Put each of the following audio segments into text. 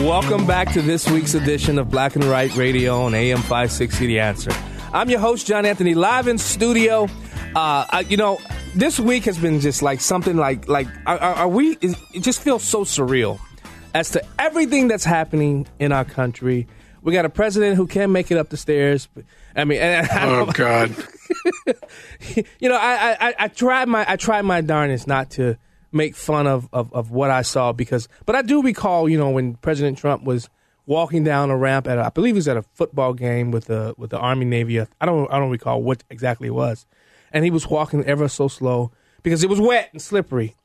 Welcome back to this week's edition of Black and Right Radio on AM 560 The Answer. I'm your host, John Anthony, live in studio. Uh, I, you know, this week has been just like something like, like, are, are we, it just feels so surreal as to everything that's happening in our country. We got a president who can't make it up the stairs. I mean, I Oh God! you know, I, I, I tried my I tried my darnest not to make fun of, of, of what I saw because, but I do recall, you know, when President Trump was walking down a ramp at, a, I believe it was at a football game with the with the Army Navy. I don't I don't recall what exactly it was, and he was walking ever so slow because it was wet and slippery,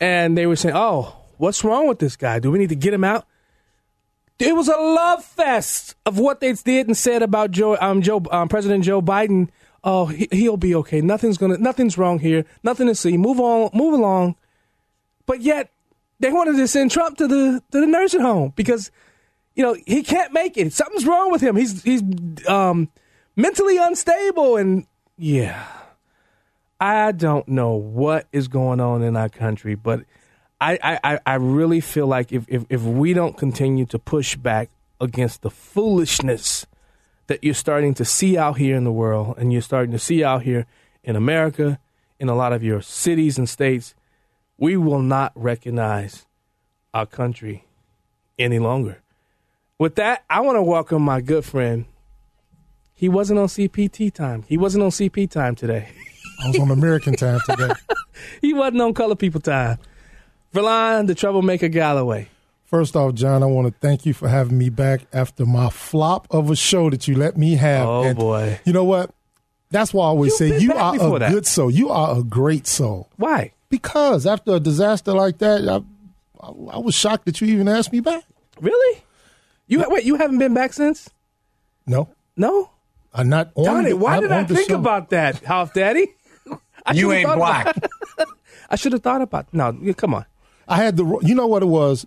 and they were saying, "Oh, what's wrong with this guy? Do we need to get him out?" It was a love fest of what they did and said about Joe, um, Joe, um, President Joe Biden. Oh, he, he'll be okay. Nothing's gonna, nothing's wrong here. Nothing to see. Move on, move along. But yet, they wanted to send Trump to the to the nursing home because, you know, he can't make it. Something's wrong with him. He's he's um, mentally unstable, and yeah, I don't know what is going on in our country, but I, I, I really feel like if, if, if we don't continue to push back against the foolishness that you're starting to see out here in the world and you're starting to see out here in America, in a lot of your cities and states, we will not recognize our country any longer. With that, I want to welcome my good friend. He wasn't on CPT time. He wasn't on CP time today. I was on American time today. he wasn't on color people time. Verlon, the troublemaker Galloway. First off, John, I want to thank you for having me back after my flop of a show that you let me have. Oh And boy. You know what? That's why I always You've say you are a that. good soul. You are a great soul. Why? Because after a disaster like that, I, I, I was shocked that you even asked me back. Really? You wait, you haven't been back since? No, No? I'm not on. Darn the- it, why not did I on the think show. about that, Half Daddy? You ain't black. I should have thought about No, come on. I had the. You know what it was?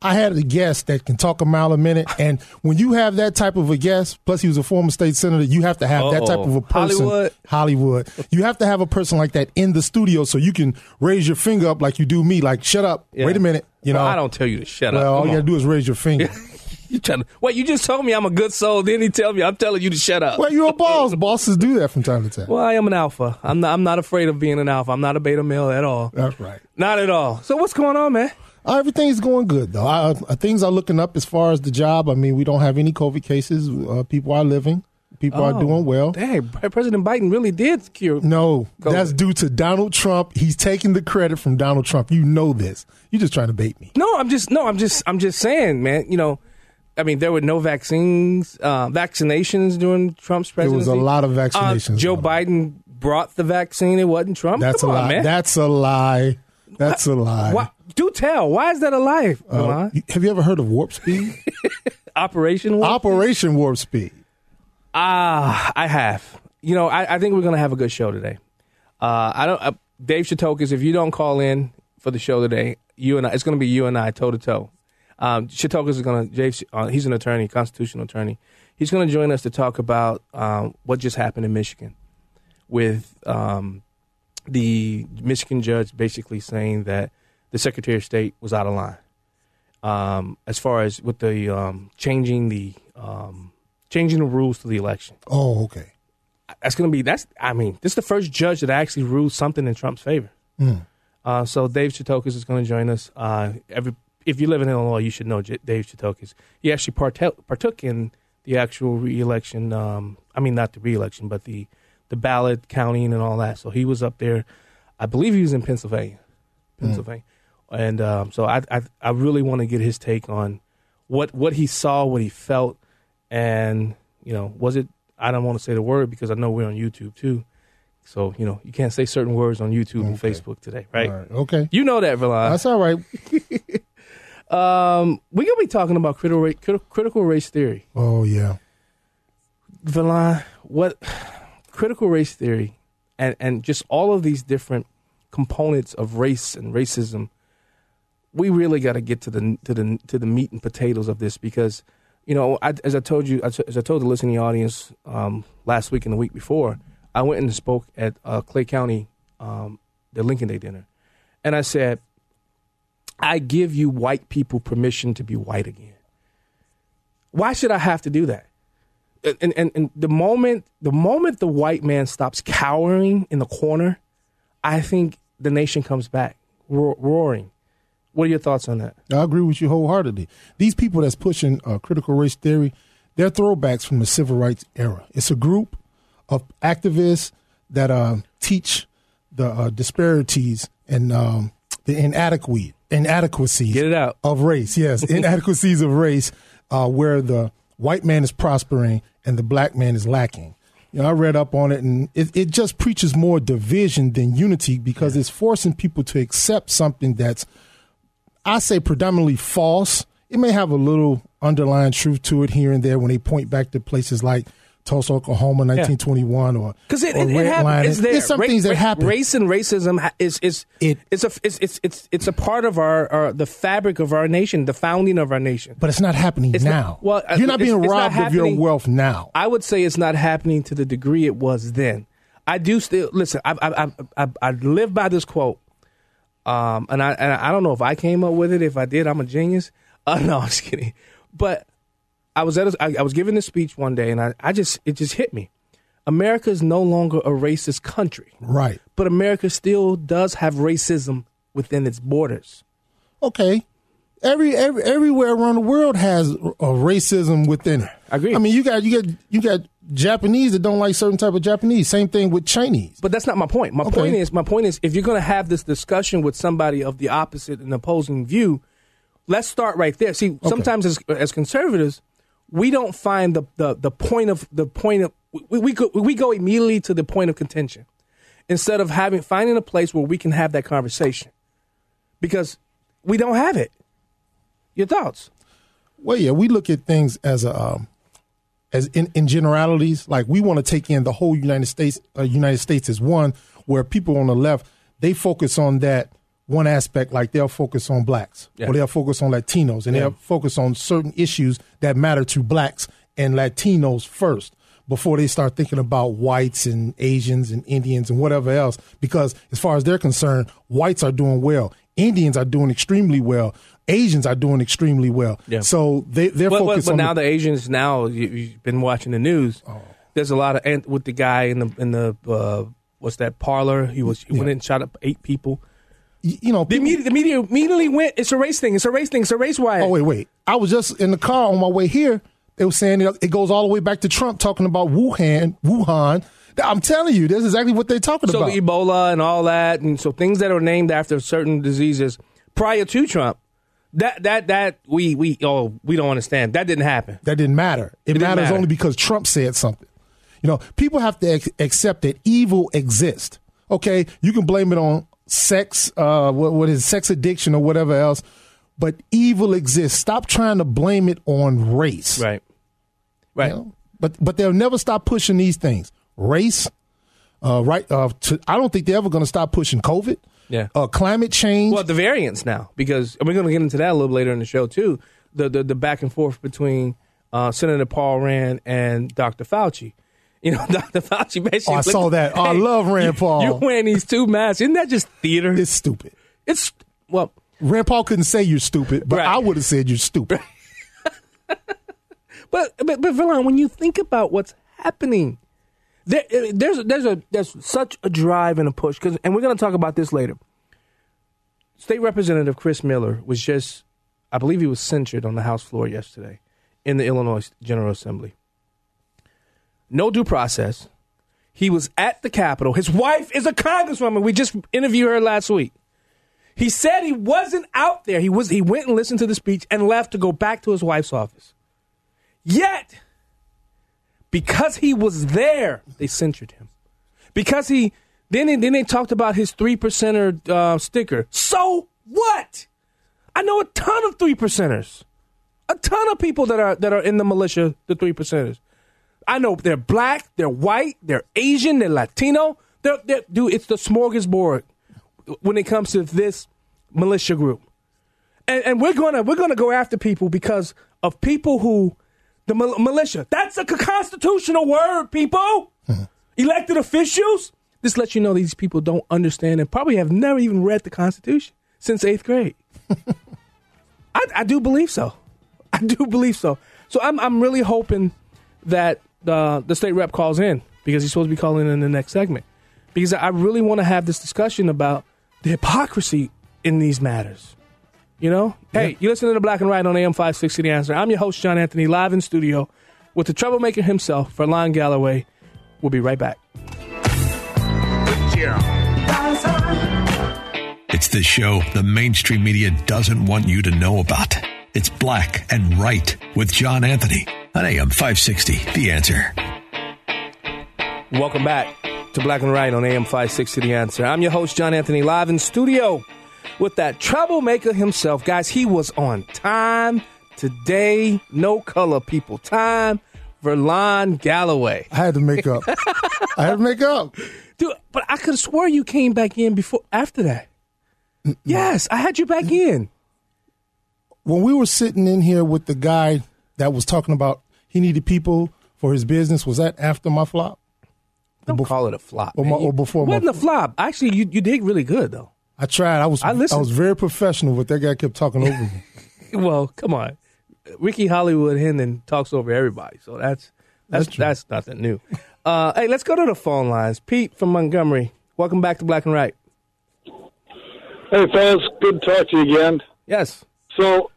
I had a guest that can talk a mile a minute, and when you have that type of a guest, plus he was a former state senator, you have to have that type of a person. Hollywood. Hollywood. You have to have a person like that in the studio so you can raise your finger up like you do me, like shut up. Yeah. Wait a minute. You know, Well, I don't tell you to shut Well, up. all you gotta do is raise your finger. You trying to, wait, you just told me I'm a good soul. Then he tell me I'm telling you to shut up. well, you're a boss. Bosses do that from time to time. Well, I am an alpha. I'm not, I'm not afraid of being an alpha. I'm not a beta male at all. That's right. Not at all. So what's going on, man? Uh, everything's going good though. I, uh, things are looking up as far as the job. I mean, we don't have any COVID cases. Uh, people are living. People are Oh, doing well. Dang, President Biden really did cure. No, COVID. that's due to Donald Trump. He's taking the credit from Donald Trump. You know this. You're just trying to bait me. No, I'm just no, I'm just I'm just saying, man. You know, I mean, there were no vaccines, uh, vaccinations during Trump's presidency. There was a lot of Uh, vaccinations. Joe. Biden brought the vaccine. It wasn't Trump. That's Come a on, lie. man. That's a lie. That's a lie. Why, do tell. Why is that a lie? Uh, have you ever heard of warp speed? Operation. Warp? Operation Warp Speed. Ah, I have. You know, I, I think we're gonna have a good show today. Uh, I don't. Uh, Dave Shestokas, if you don't call in for the show today, you and I, it's gonna be you and I toe to toe. Um, is gonna. Dave, uh, he's an attorney, constitutional attorney. He's gonna join us to talk about um, what just happened in Michigan with um, the Michigan judge basically saying that the Secretary of State was out of line um, as far as with the um, changing the um, changing the rules to the election. Oh, okay. That's going to be that's. I mean, this is the first judge that actually ruled something in Trump's favor. Mm. Uh, so Dave Shestokas is going to join us. Uh, every if you live in Illinois, you should know J- Dave Shestokas. He actually partook, partook in the actual reelection. Um, I mean, not the reelection, but the the ballot counting and all that. So he was up there. I believe he was in Pennsylvania, Pennsylvania, and um, so I, I I really want to get his take on what what he saw, what he felt, and you know, was it? I don't want to say the word because I know we're on YouTube too. So you know, you can't say certain words on YouTube and Facebook today, right? Right. Okay. You know that, Villan. That's all right. Um, we're gonna be talking about critical race, critical race theory. Oh yeah. Villan, what critical race theory and, and just all of these different components of race and racism, we really got to get to the to the to the meat and potatoes of this because, you know, I, as I told you, as I told the listening audience um, last week and the week before, I went and spoke at uh, Clay County, um, the Lincoln Day dinner, and I said, I give you white people permission to be white again. Why should I have to do that? And, and, and the moment the moment the white man stops cowering in the corner, I think the nation comes back ro- roaring. What are your thoughts on that? I agree with you wholeheartedly. These people that's pushing uh, critical race theory, they're throwbacks from the civil rights era. It's a group of activists that uh, teach the uh, disparities and um, the inadequate inadequacies Get it out. of race. Yes, inadequacies of race, uh, where the white man is prospering and the black man is lacking. You know, I read up on it, and it, it just preaches more division than unity because it's forcing people to accept something that's I say predominantly false. It may have a little underlying truth to it here and there when they point back to places like Tulsa, Oklahoma, 1921, or Because it, it, it happens. There's some Ra- things that ra- happen. Race and racism is is It- it's a it's it's it's it's a part of our, our the fabric of our nation, the founding of our nation. but it's not happening It's not- now. well, uh, you're not being it's not robbed of your wealth now. I would say it's not happening to the degree it was then. I do still listen. I I I, I, I live by this quote, um, and I and I don't know if I came up with it. If I did, I'm a genius. Uh, no, I'm just kidding. But I was at a, I, I was giving a speech one day, and I, I just it just hit me. America is no longer a racist country, Right. but America still does have racism within its borders. Okay. Every, every everywhere around the world has a racism within it. I agree. I mean, you got you got you got Japanese that don't like certain type of Japanese. Same thing with Chinese. But that's not my point. My Okay. point is, my point is, if you're going to have this discussion with somebody of the opposite and opposing view, let's start right there. See, sometimes as, as conservatives, we don't find the, the, the point of the point of we, we go we go immediately to the point of contention instead of having finding a place where we can have that conversation because we don't have it. Your thoughts? Well, yeah, we look at things as a um, as in, in generalities. Like we want to take in the whole United States. Uh, United States is one, where people on the left they focus on that one aspect. Like they'll focus on blacks, Yeah. or they'll focus on Latinos, and Yeah. they'll focus on certain issues that matter to blacks and Latinos first. Before they start thinking about whites and Asians and Indians and whatever else, because as far as they're concerned, whites are doing well, Indians are doing extremely well, Asians are doing extremely well. Yeah. So they they're But, but, focused but on now the, the Asians now you, you've been watching the news. There's a lot of and with the guy in the in the uh, what's that parlor? He was he went in and shot up eight people. You know The media, the media immediately went. It's a race thing. It's a race thing. It's a race riot. Oh wait, wait! I was just in the car on my way here. They were saying it, it goes all the way back to Trump talking about Wuhan. Wuhan. I'm telling you, this is exactly what they're talking so about. So Ebola and all that, and so things that are named after certain diseases prior to Trump. That that that we we oh we don't understand. That didn't happen. that didn't matter. It, didn't matters matter. only because Trump said something. You know, people have to ex- accept that evil exists. Okay, you can blame it on sex, uh, what, what is sex addiction or whatever else, but evil exists. Stop trying to blame it on race. Right. Right. You know? But but they'll never stop pushing these things. Race, uh, right? Uh, to, I don't think they're ever going to stop pushing COVID. Yeah. Uh, climate change. Well, the variants now, because we're going to get into that a little later in the show too. The the, the back and forth between uh, Senator Paul Rand and Dr. Fauci. You know, Dr. Fauci basically. Oh, I saw that. Oh, I love Rand Paul. You're wearing these two masks. Isn't that just theater? it's stupid. It's well, Rand Paul couldn't say you're stupid, but Right. I would have said you're stupid. but but but Villan, when you think about what's happening, there, eh, there's there's a there's such a drive and a push because, and we're going to talk about this later. State Representative Chris Miller was just, I believe he was censured on the House floor yesterday in the Illinois General Assembly. No due process. He was at the Capitol. His wife is a congresswoman. We just interviewed her last week. He said he wasn't out there. He was. He went and listened to the speech and left to go back to his wife's office. Yet, because he was there, they censured him. Because he then they, then they talked about his three percenter uh, sticker. So what? I know a ton of three percenters, a ton of people that are that are in the militia, the three percenters. I know they're black, they're white, they're Asian, they're Latino. They're, they're, dude, it's the smorgasbord when it comes to this militia group. And, and we're gonna we're gonna go after people because of people who the mil- militia. That's a constitutional word, people. Mm-hmm. Elected officials. This lets you know these people don't understand and probably have never even read the Constitution since eighth grade. I, I do believe so. I do believe so. So I'm I'm really hoping that the the state rep calls in because he's supposed to be calling in the next segment because I really want to have this discussion about the hypocrisy in these matters. You know, hey, you listen to the Black and White on AM five sixty. The answer. I'm your host John Anthony, live in studio with the troublemaker himself, Verlon Galloway. We'll be right back. It's the show the mainstream media doesn't want you to know about. It's Black and Right with John Anthony on AM 560. The answer. Welcome back to Black and White on AM 560 The Answer. I'm your host, John Anthony, live in studio with that troublemaker himself. Guys, he was on time today. No color, people. Time. Verlon Galloway. I had to make up. I had to make up. Dude, but I could have swore you came back in before, after that. Yes, I had you back in. When we were sitting in here with the guy that was talking about he needed people for his business, was that after my flop? Don't call it a flop. or man. my- or before it wasn't a flop. Actually, you, you did really good, though. I tried. I was I I, was very professional, but that guy kept talking over me. Well, come on. Ricky Hollywood Hendon talks over everybody, so that's that's That's true. that's, nothing new. Uh, hey, let's go to the phone lines. Pete from Montgomery. Welcome back to Black and Right. Hey, fellas, good to talk to you again. Yes. So,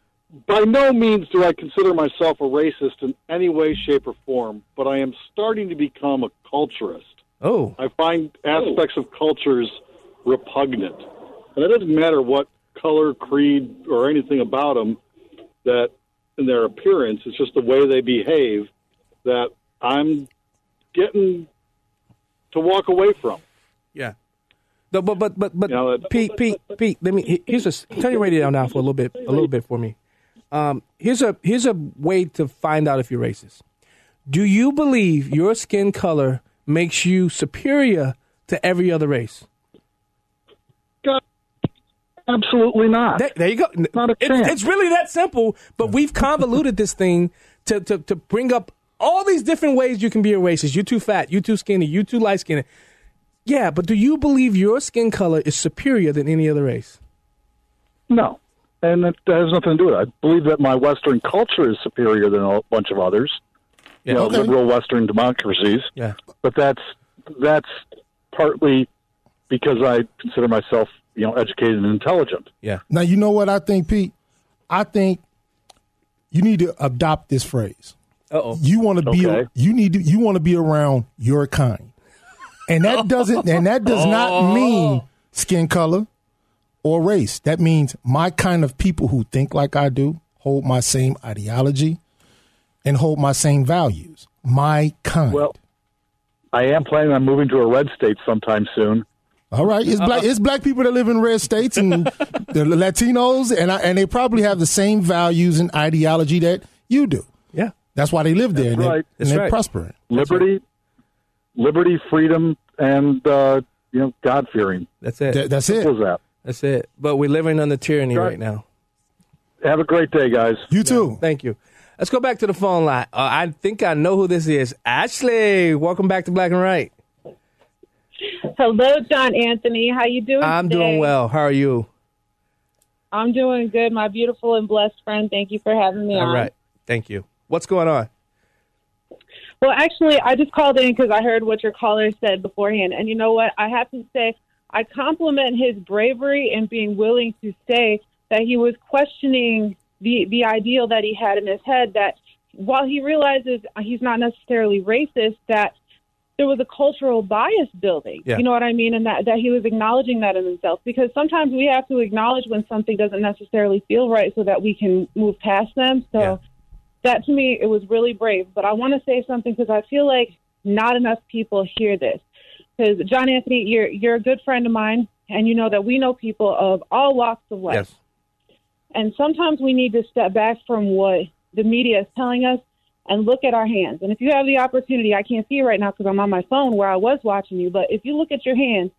by no means do I consider myself a racist in any way, shape, or form, but I am starting to become a culturist. Oh, I find aspects of cultures repugnant. And it doesn't matter what color, creed, or anything about them that in their appearance, it's just the way they behave that I'm getting to walk away from. yeah. No, but but but but You know, Pete Pete Pete. Let me here's a turn your radio down now for a little bit a little bit for me. Um, here's a here's a way to find out if you're racist. Do you believe your skin color makes you superior to every other race? God, absolutely not. There, there you go. Not a it's, chance. it's really that simple, but we've convoluted this thing to, to, to bring up all these different ways you can be a racist. You too fat, you too skinny, you too light skinned. Yeah, but do you believe your skin color is superior than any other race? No. And that has nothing to do with it. I believe that my Western culture is superior than a bunch of others, you know, Okay. liberal Western democracies. Yeah. But that's that's partly because I consider myself, you know, educated and intelligent. Yeah. Now you know what I think, Pete. I think you need to adopt this phrase. Uh oh. You want to be. Okay. You need to. You want to be around your kind, and that doesn't. And that does not mean skin color or race. That means my kind of people who think like I do, hold my same ideology, and hold my same values. My kind. Well, I am planning on moving to a red state sometime soon. All right, it's black. It's black people that live in red states and the Latinos, and I, and they probably have the same values and ideology that you do. Yeah. That's why they live there and, That's they, right. and That's they're right. prospering. Liberty, liberty, freedom, and uh, you know, God fearing. That's it. Th- that's it. What was that? That's it. But we're living under tyranny Right. right now. Have a great day, guys. You too. Thank you. Let's go back to the phone line. Uh, I think I know who this is. Ashley, welcome back to Black and Right. Hello, John Anthony. How you doing? I'm today? doing well. How are you? I'm doing good. My beautiful and blessed friend. Thank you for having me All on. right. Thank you. What's going on? Well, actually, I just called in because I heard what your caller said beforehand, and you know what? I have to say, I compliment his bravery and being willing to say that he was questioning the the ideal that he had in his head that while he realizes he's not necessarily racist, that there was a cultural bias building. Yeah. You know what I mean? And that, that he was acknowledging that in himself. Because sometimes we have to acknowledge when something doesn't necessarily feel right so that we can move past them. So Yeah. that to me, it was really brave. But I want to say something because I feel like not enough people hear this. Because John Anthony, you're you're a good friend of mine, and you know that we know people of all walks of life. Yes. And sometimes we need to step back from what the media is telling us and look at our hands. And if you have the opportunity, I can't see it right now because I'm on my phone where I was watching you, but if you look at your hand,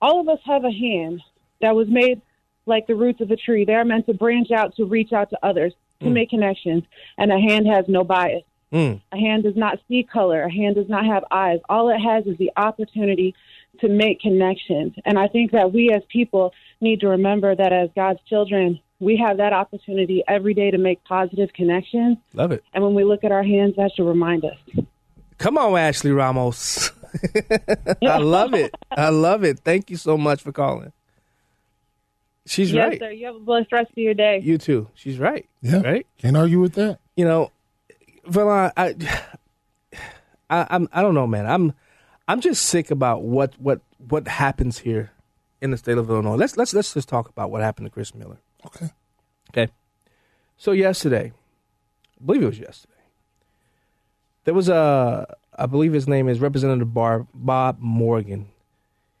all of us have a hand that was made like the roots of a tree. They are meant to branch out to reach out to others, to hmm. make connections. And a hand has no bias. Mm. A hand does not see color. A hand does not have eyes. All it has is the opportunity to make connections. And I think that we as people need to remember that as God's children, we have that opportunity every day to make positive connections. Love it. And when we look at our hands, that should remind us. Come on, Ashley Ramos. I love it. I love it. Thank you so much for calling. She's yes, right. sir. You have a blessed rest of your day. You too. She's right. Yeah. Right. Can't argue with that. You know, Vela, I, I, I'm, I don't know, man. I'm, I'm just sick about what, what, what happens here in the state of Illinois. Let's, let's, let's just talk about what happened to Chris Miller. Okay. Okay. So yesterday, I believe it was yesterday, there was a, I believe his name is Representative Bar, Bob Morgan.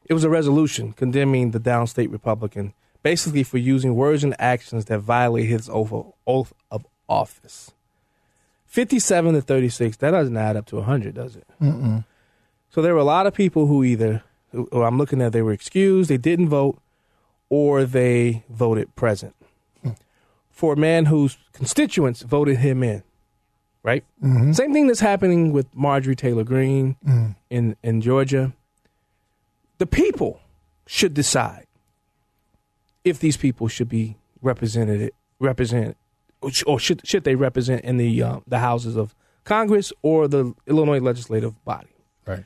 It was a resolution condemning the downstate Republican, basically for using words and actions that violate his oath of office. 57 to 36, that doesn't add up to 100, does it? Mm-mm. So there were a lot of people who either, who I'm looking at, they were excused, they didn't vote, or they voted present. Hmm. For a man whose constituents voted him in, right? Mm-hmm. Same thing that's happening with Marjorie Taylor Greene mm. in, in Georgia. The people should decide if these people should be represented, represent, or should should they represent in the uh, the houses of Congress or the Illinois legislative body Right.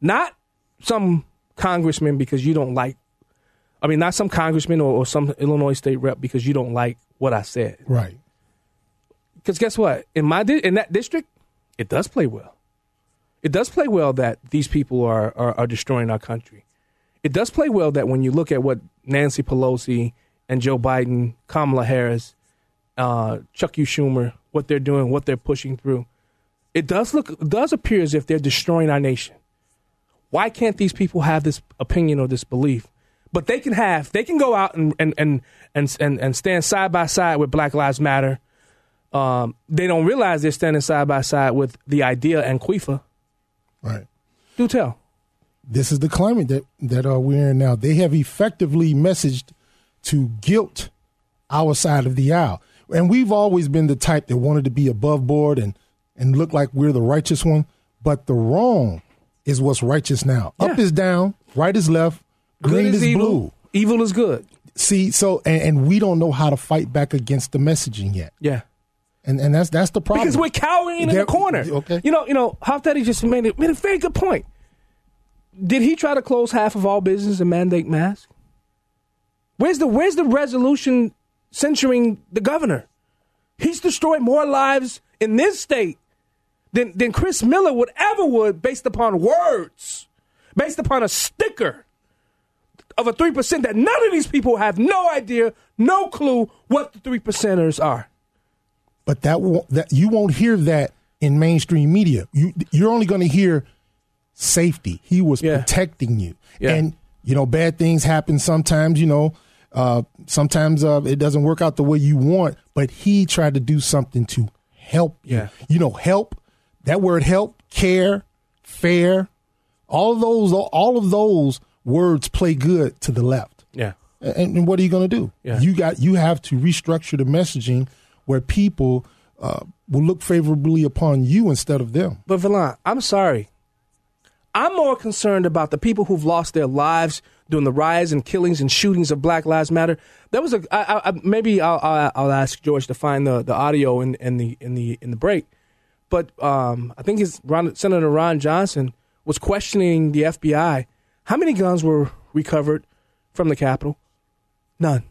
not some congressman because you don't like I mean not some congressman or, or some Illinois state rep because you don't like what I said. Right. Because guess what? In my di- in that district, it does play well. It does play well that these people are, are are destroying our country. It does play well that when you look at what Nancy Pelosi and Joe Biden, Kamala Harris, uh, Chuck U. Schumer, what they're doing, what they're pushing through, it does look does appear as if they're destroying our nation. Why can't these people have this opinion or this belief? But they can have they can go out and and and and and, and stand side by side with Black Lives Matter. Um, they don't realize they're standing side by side with the idea and Quifa. Right. Do tell. This is the climate that that uh, we're in now. They have effectively messaged to guilt our side of the aisle, and we've always been the type that wanted to be above board and and look like we're the righteous one. But the wrong is what's righteous now. Up is down, right is left, green Good is, evil. blue. Evil is good. See, so and, and we don't know how to fight back against the messaging yet, Yeah. and and that's that's the problem. Because we're cowering in the corner. okay. You know, you know, Haftardi just made it made a very good point. Did he try to close half of all business and mandate masks? Where's the where's the resolution censuring the governor? He's destroyed more lives in this state than than Chris Miller would ever would based upon words, based upon a sticker of a three percent that none of these people have no idea, no clue what the three percenters are. but that won't, that you won't hear that in mainstream media. You you're only going to hear safety. He was Yeah. protecting you, Yeah. and you know bad things happen sometimes. You know, uh, sometimes uh, it doesn't work out the way you want. But he tried to do something to help you. Yeah. You know, help. That word help, care, fair, all of those all of those words play good to the left. Yeah. And, and what are you going to do? Yeah. You got you have to restructure the messaging where people uh, will look favorably upon you instead of them. But Villan, I'm sorry. I'm more concerned about the people who've lost their lives during the riots and killings and shootings of Black Lives Matter. There was a I, I- maybe I'll, I'll, I'll ask George to find the, the audio in, in the in the in the break. But um, I think his Ron, Senator Ron Johnson was questioning the FBI. How many guns were recovered from the Capitol? None.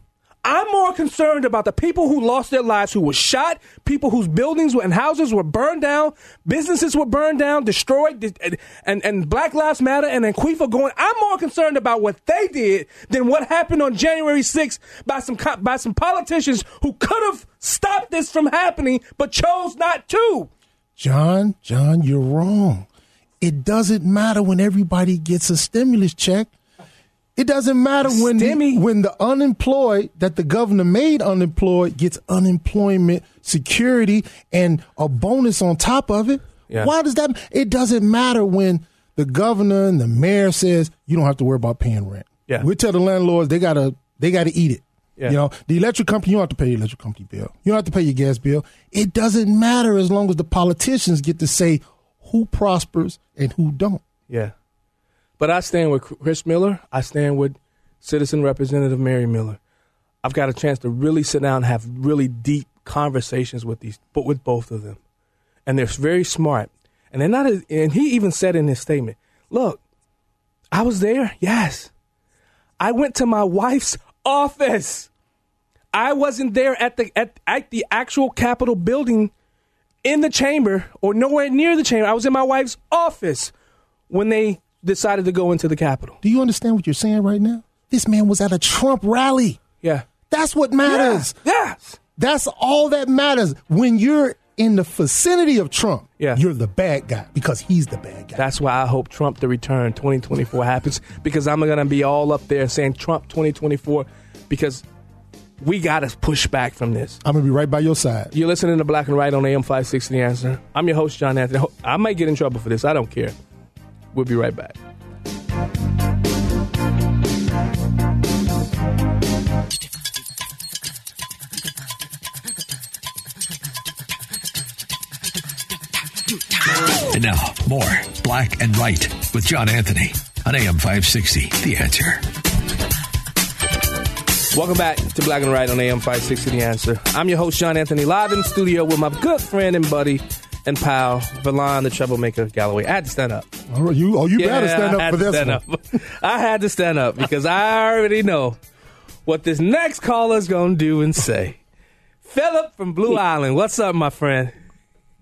I'm more concerned about the people who lost their lives, who were shot, people whose buildings and houses were burned down, businesses were burned down, destroyed, and, and, and Black Lives Matter and Antifa going. I'm more concerned about what they did than what happened on January 6th by some by some politicians who could have stopped this from happening but chose not to. John, John, you're wrong. It doesn't matter when everybody gets a stimulus check. It doesn't matter when the, when the unemployed that the governor made unemployed gets unemployment security and a bonus on top of it. Yeah. Why does that? It doesn't matter when the governor and the mayor says you don't have to worry about paying rent. Yeah. we tell the landlords they gotta they gotta eat it. Yeah. You know, the electric company, you don't have to pay your electric company bill. You don't have to pay your gas bill. It doesn't matter as long as the politicians get to say who prospers and who don't. Yeah. But I stand with Chris Miller. I stand with Citizen Representative Mary Miller. I've got a chance to really sit down and have really deep conversations with these, but with both of them, and they're very smart. And they're not. As, and he even said in his statement, "Look, I was there. Yes, I went to my wife's office. I wasn't there at the at, at the actual Capitol building." In the chamber or nowhere near the chamber. I was in my wife's office when they decided to go into the Capitol. Do you understand what you're saying right now? This man was at a Trump rally. Yeah. That's what matters. Yes. That's all that matters. When you're in the vicinity of Trump, Yeah. you're the bad guy because he's the bad guy. That's why I hope Trump the return 2024 happens because I'm going to be all up there saying Trump 2024 because we got to push back from this. I'm going to be right by your side. You're listening to Black and White on AM 560 The Answer. I'm your host, John Anthony. I might get in trouble for this. I don't care. We'll be right back. And now, more Black and Right with John Anthony on AM 560. The answer. Welcome back to Black and White on AM 560 The Answer. I'm your host, John Anthony, live in studio with my good friend and buddy and pal, Valon, the troublemaker Galloway. I had to stand up. All right, you, oh, you better Yeah, stand I up had for to this stand one. up. I had to stand up because I already know what this next caller's going to do and say. Philip from Blue Island, what's up, my friend?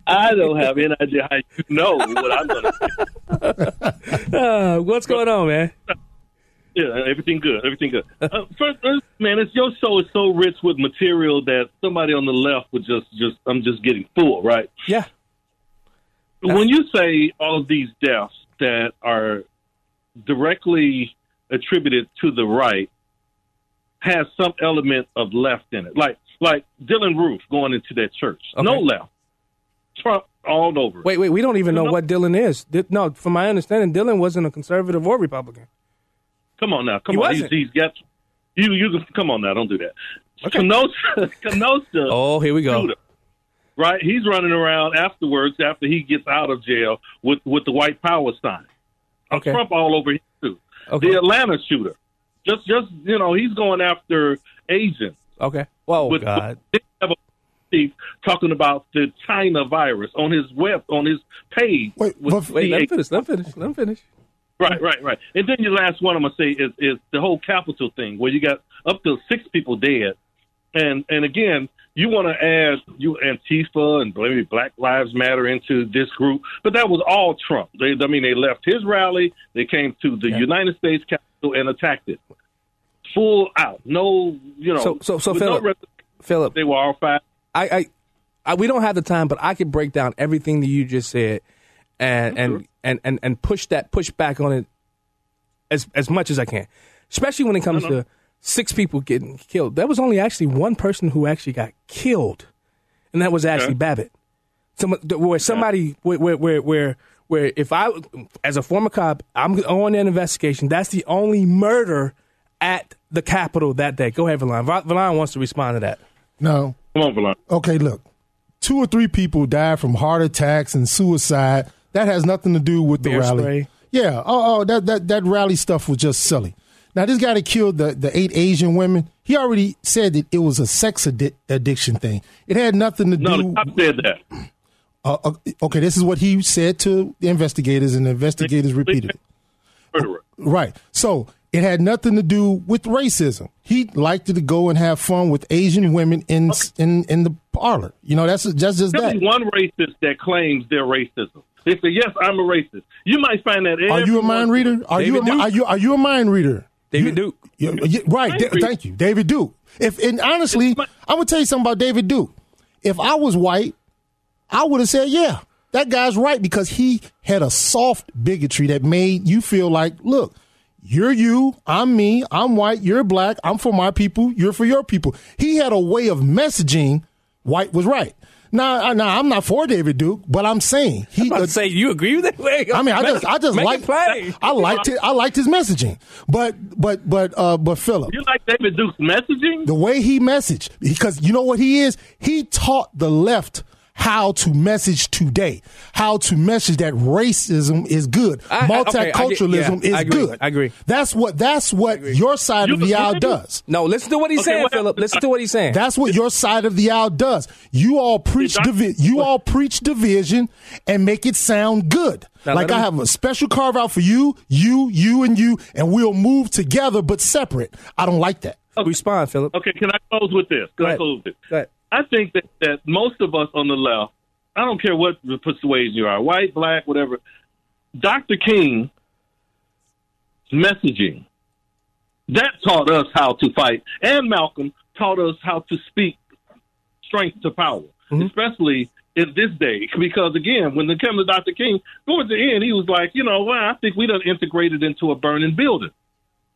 I don't have any idea how you know what I'm going to say. Uh, what's going on, man? Yeah, everything good. Everything good. Uh, first, first, man, it's your show is so rich with material that somebody on the left would just, just, I'm just getting full, right? Yeah. When you say all of these deaths that are directly attributed to the right, has some element of left in it, like like Dylann Roof going into that church. No left. Trump all over. Wait, wait, we don't even know No. what Dylann is. No, from my understanding, Dylann wasn't a conservative or Republican. Come on now, come He on. He's, wasn't. he's got you. You can come on now. Don't do that. Okay. Kenosha, Kenosha. Oh, here we go. shooter, right? He's running around afterwards after he gets out of jail with with the white power sign. Okay. Trump all over him too. Okay. The Atlanta shooter, just just you know, he's going after agents. Okay. Whoa, with, God. with talking about the China virus on his web on his page. Wait, with but- Wait, let me finish. Let me finish. Let him finish. Right, right, right. And then your last one I'm gonna say is is the whole capital thing where you got up to six people dead, and and again you want to add you Antifa and maybe Black Lives Matter into this group, but that was all Trump. They, I mean, they left his rally, they came to the Yeah. United States Capitol and attacked it, full out. No, you know, So- so- so with no Philip- they were all five. I, I, I, we don't have the time, but I could break down everything that you just said, and and, and and and push that push back on it as as much as I can, especially when it comes to six people getting killed. There was only actually one person who actually got killed, and that was Ashli Okay. Babbitt. Some where somebody where where where where, where if I as a former cop, I'm on an investigation. That's the only murder at the Capitol that day. Go ahead, Valon. Va- Valon wants to respond to that. No. Come on, Valon. Okay, look. Two or three people died from heart attacks and suicide. That has nothing to do with the rally. spray. Yeah. Oh, oh, that, that that rally stuff was just silly. Now, this guy that killed the, the eight Asian women, he already said that it was a sex addi- addiction thing. It had nothing to No, do. the cop said that. Uh, uh, okay, this is what he said to the investigators, and the investigators repeated it. Murderer. Right. So It had nothing to do with racism. He liked to go and have fun with Asian women in in in the parlor. You know, that's that's just Tell that. one racist that claims they're racism. They say, "Yes, I'm a racist." You might find that. Are you a mind reader? Are you a, Duke. are you are you a mind reader? David You- Duke. you- you- right. Da- thank you, David Duke. If and honestly, I'm gonna tell you something about David Duke. If I was white, I would have said, "Yeah, that guy's right," because he had a soft bigotry that made you feel like, "Look, you're you, I'm me, I'm white, you're black, I'm for my people, you're for your people." He had a way of messaging white was right. Now, I- now I'm not for David Duke, but I'm saying he. I'm about to say you agree with it. Wait, I mean, I make- just, I just make like, it. I liked it. I liked his messaging, but, but, but, uh, but Philip, You like David Duke's messaging? the way he messaged, because you know what he is, he taught the left how to message today, how to message that racism is good, I- I- okay, I multiculturalism yeah, is agree, good. I agree. That's what that's what your side You of the aisle agree? does. No, listen to what he's Okay, saying, what Philip. Listen to what he's saying. That's what your side of the aisle does. You all preach Did divi- you all preach division and make it sound good. Now like I have a special carve out for you, you, you, and you, and we'll move together but separate. I don't like that. Respond, Philip. Okay, can I close with this? Go Can I ahead. close with this? I think that, that most of us on the left, I don't care what the persuasion you are, white, black, whatever, Dr. King messaging, that taught us how to fight. And Malcolm taught us how to speak strength to power, mm-hmm. especially in this day. Because again, when it came to Dr. King, towards the end, he was like, you know, well, I think we done integrated into a burning building.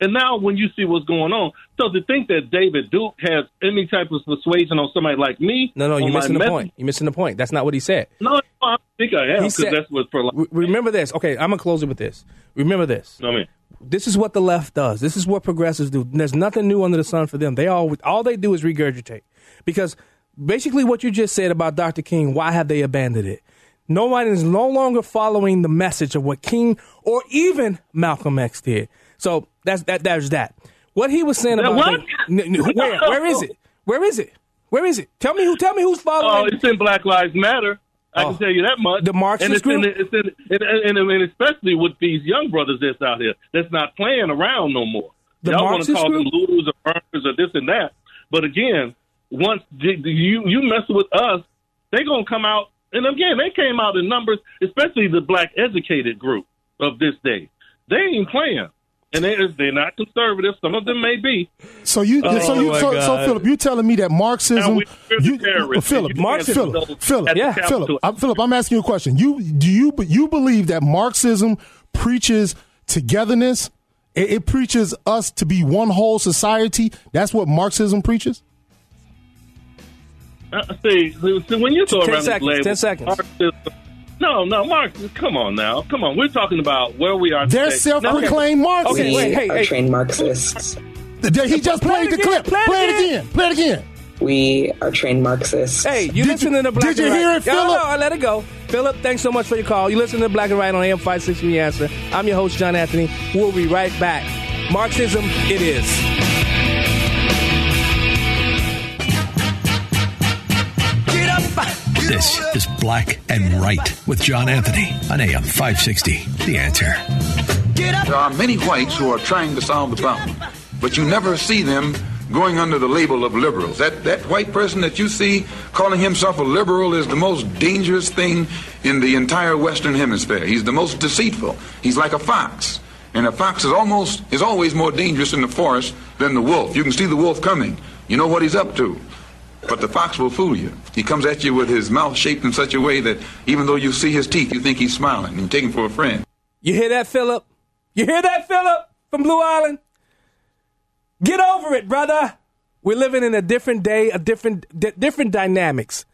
And now when you see what's going on, so to think that David Duke has any type of persuasion on somebody like me, No, no, you're missing the message- point. You're missing the point. That's not what he said. No, no, I think I am because said- that's what for. Re- remember this. Okay, I'm gonna close it with this. Remember this. I mean, This is what the left does. This is what progressives do. There's nothing new under the sun for them. They all all they do is regurgitate. Because basically what you just said about Dr. King, why have they abandoned it? No one is no longer following the message of what King or even Malcolm X did. So that's that. There's that. What he was saying about what? the- n- n- where where is it? Where is it? Where is it? Tell me who. Tell me who's following. oh, it's in Black Lives Matter. I Oh. can tell you that much. The Marxist and it's group? In, it's in, and, and, and especially with these young brothers that's out here that's not playing around no more. The Y'all want to call group? them looters or burners or this and that. But again, once you you mess with us, they're gonna come out. And again, they came out in numbers, especially the black educated group of this day. They ain't playing, and they they're not conservative. Some of them may be. So you, Oh, so you, so, so Philip, you telling me that Marxism, we- you, the. Philip, You can't Marxism- Philip, Philip, Yeah. Philip, I'm, Philip, I'm asking you a question. You do you you believe that Marxism preaches togetherness? It, it preaches us to be one whole society. That's what Marxism preaches. Uh, see, see, when you throw Ten around seconds, this label, ten seconds. Marxism, no, no, Mark, come on now, come on. We're talking about where we are. They're today. self-proclaimed Marxists. Okay, we wait, hey, are hey. trained Marxists. He just Play played the again, clip. play it Play it again. again. Play it again. We are trained Marxists. Hey, you Did listen you- to the Black did you and hear Right. it, No, Philip? No, I let it go. Philip, thanks so much for your call. You listen to Black and Right on AM 560 The Answer. I'm your host, John Anthony. We'll be right back. Marxism, it is. This is Black and Right with John Anthony on AM 560. The answer. There are many whites who are trying to solve the problem, but you never see them going under the label of liberals. That that white person that you see calling himself a liberal is the most dangerous thing in the entire Western Hemisphere. He's the most deceitful. He's like a fox. And a fox is almost is always more dangerous in the forest than the wolf. You can see the wolf coming. You know what he's up to. But the fox will fool you. He comes at you with his mouth shaped in such a way that even though you see his teeth, you think he's smiling and you take him for a friend. You hear that, Philip? You hear that, Philip, from Blue Island? Get over it, brother. We're living in a different day, a different, di- different dynamics.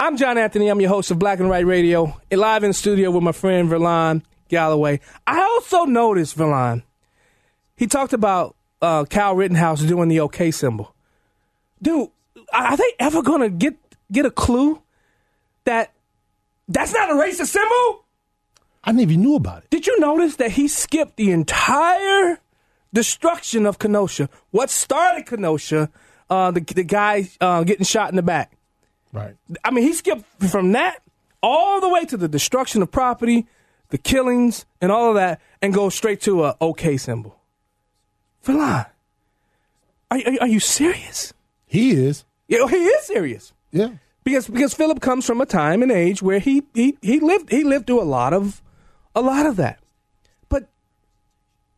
I'm John Anthony. I'm your host of Black and White Radio, live in studio with my friend Verlon Galloway. I also noticed, Verlon, he talked about uh, Kyle Rittenhouse doing the OK symbol. Dude, are they ever going to get get a clue that that's not a racist symbol? I never even knew about it. Did you notice that he skipped the entire destruction of Kenosha? What started Kenosha? Uh, the the guy uh, getting shot in the back. Right. I mean, he skipped from that all the way to the destruction of property, the killings, and all of that, and goes straight to a OK symbol. Philan, are, are, are you serious? He is. Yeah, he is serious. Yeah. Because because Philip comes from a time and age where he he he lived he lived through a lot of a lot of that. But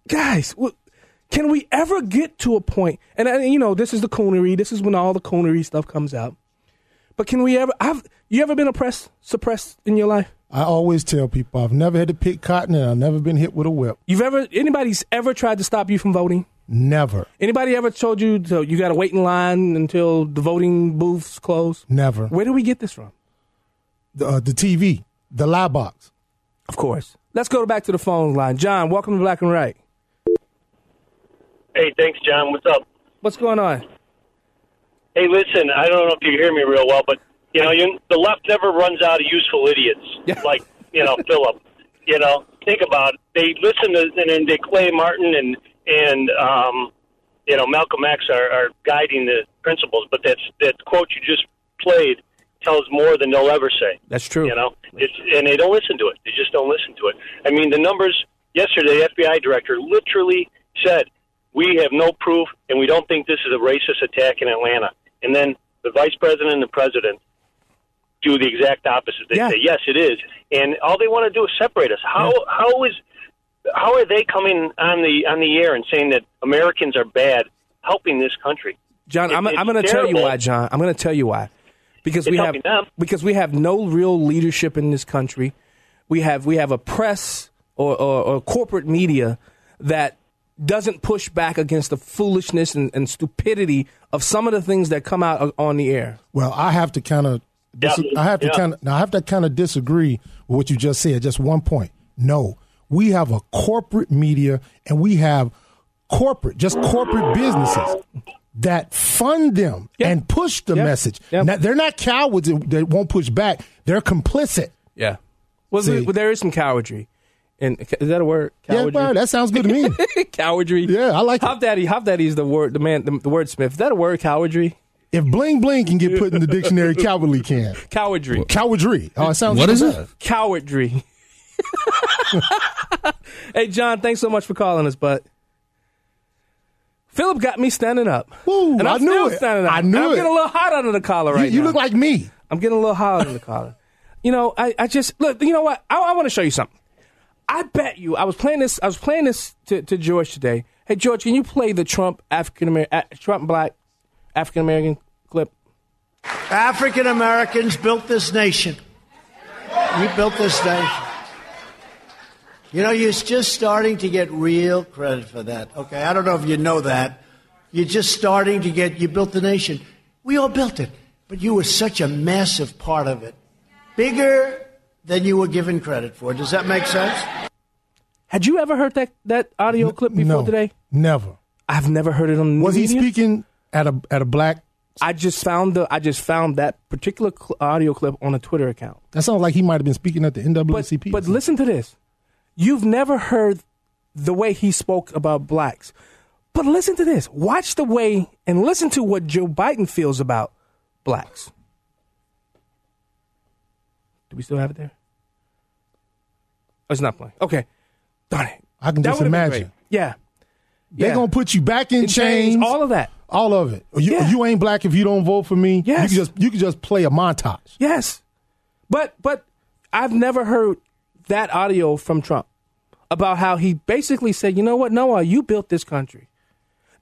guys, can we ever get to a point? And, uh, you know, this is the coonery. This is when all the coonery stuff comes out. But can we ever? Have you ever been oppressed, suppressed in your life? I always tell people I've never had to pick cotton and I've never been hit with a whip. You've ever anybody's ever tried to stop you from voting? Never. Anybody ever told you to, you got to wait in line until the voting booths close? Never. Where do we get this from? The, uh, the TV, the lie box. Of course. Let's go back to the phone line. John, welcome to Black and Right. Hey, thanks, John. What's up? What's going on? Hey, listen, I don't know if you hear me real well, but you know, you, the left never runs out of useful idiots like you know Philip. You know, think about it. They listen to and then they Clay Martin and and um, you know Malcolm X are, are guiding the principles, but that's that quote you just played tells more than they'll ever say. That's true. You know, it's and they don't listen to it. They just don't listen to it. I mean, the numbers yesterday, the FBI director literally said, "We have no proof, and we don't think this is a racist attack in Atlanta." And then the vice president and the president do the exact opposite. They say, "Yes, it is," and all they want to do is separate us. How how is how are they coming on the on the air and saying that Americans are bad, helping this country? John, It- I'm, I'm going to tell you why, John. I'm going to tell you why. Because It's we have them. because we have no real leadership in this country. We have we have a press or, or, or corporate media that doesn't push back against the foolishness and, and stupidity of some of the things that come out on the air. Well, I have to kind of, Yeah. I have to Yeah. kind of, I have to kind of disagree with what you just said. Just one point. No, we have a corporate media and we have corporate, just corporate businesses that fund them and push the message. Now, they're not cowards that that won't push back. They're complicit. Yeah. Well, See. there- there is some cowardry. And is that a word? Yeah, Cowardry? well, that sounds good to me. cowardry. Yeah, I like it. Hop Daddy. Hop Daddy is the word. The man. The, the wordsmith. Is that a word? Cowardry. If bling bling can get put in the dictionary, cowardly can. Cowardry. Cowardry. Oh, it sounds What even is it? better. Cowardry. hey, John, thanks so much for calling us, but Philip got me standing up. Woo, and I'm I knew still it. standing up. I knew And I'm it. getting a little hot under the collar right you, you now. look like me. I'm getting a little hot under the collar. You know, I, I just look. You know what? I, I want to show you something. I bet you. I was playing this. I was playing this to, to George today. Hey, George, can you play the Trump African American, Trump black African American clip? African Americans built this nation. We built this nation. You know, you're just starting to get real credit for that. Okay, I don't know if you know that. You're just starting to get, you built the nation. We all built it, but you were such a massive part of it. Bigger than you were given credit for. Does that make sense? Had you ever heard that that audio clip before no, today? Never. I've never heard it on the news. Was he speaking at a at a black? I just found the I just found that particular cl- audio clip on a Twitter account. That sounds like he might have been speaking at the NAACP. But listen to this. You've never heard the way he spoke about blacks. But listen to this. Watch the way and listen to what Joe Biden feels about blacks. Do we still have it there? Oh, it's not playing. Okay. Darn it. I can That just imagine. Yeah. They're Yeah. gonna put you back in, In chains, chains, all of that. all of it. You, Yeah. you ain't black if you don't vote for me. Yes. you can just you can just play a montage. Yes. But but I've never heard that audio from Trump about how he basically said, "You know what, Noah, you built this country.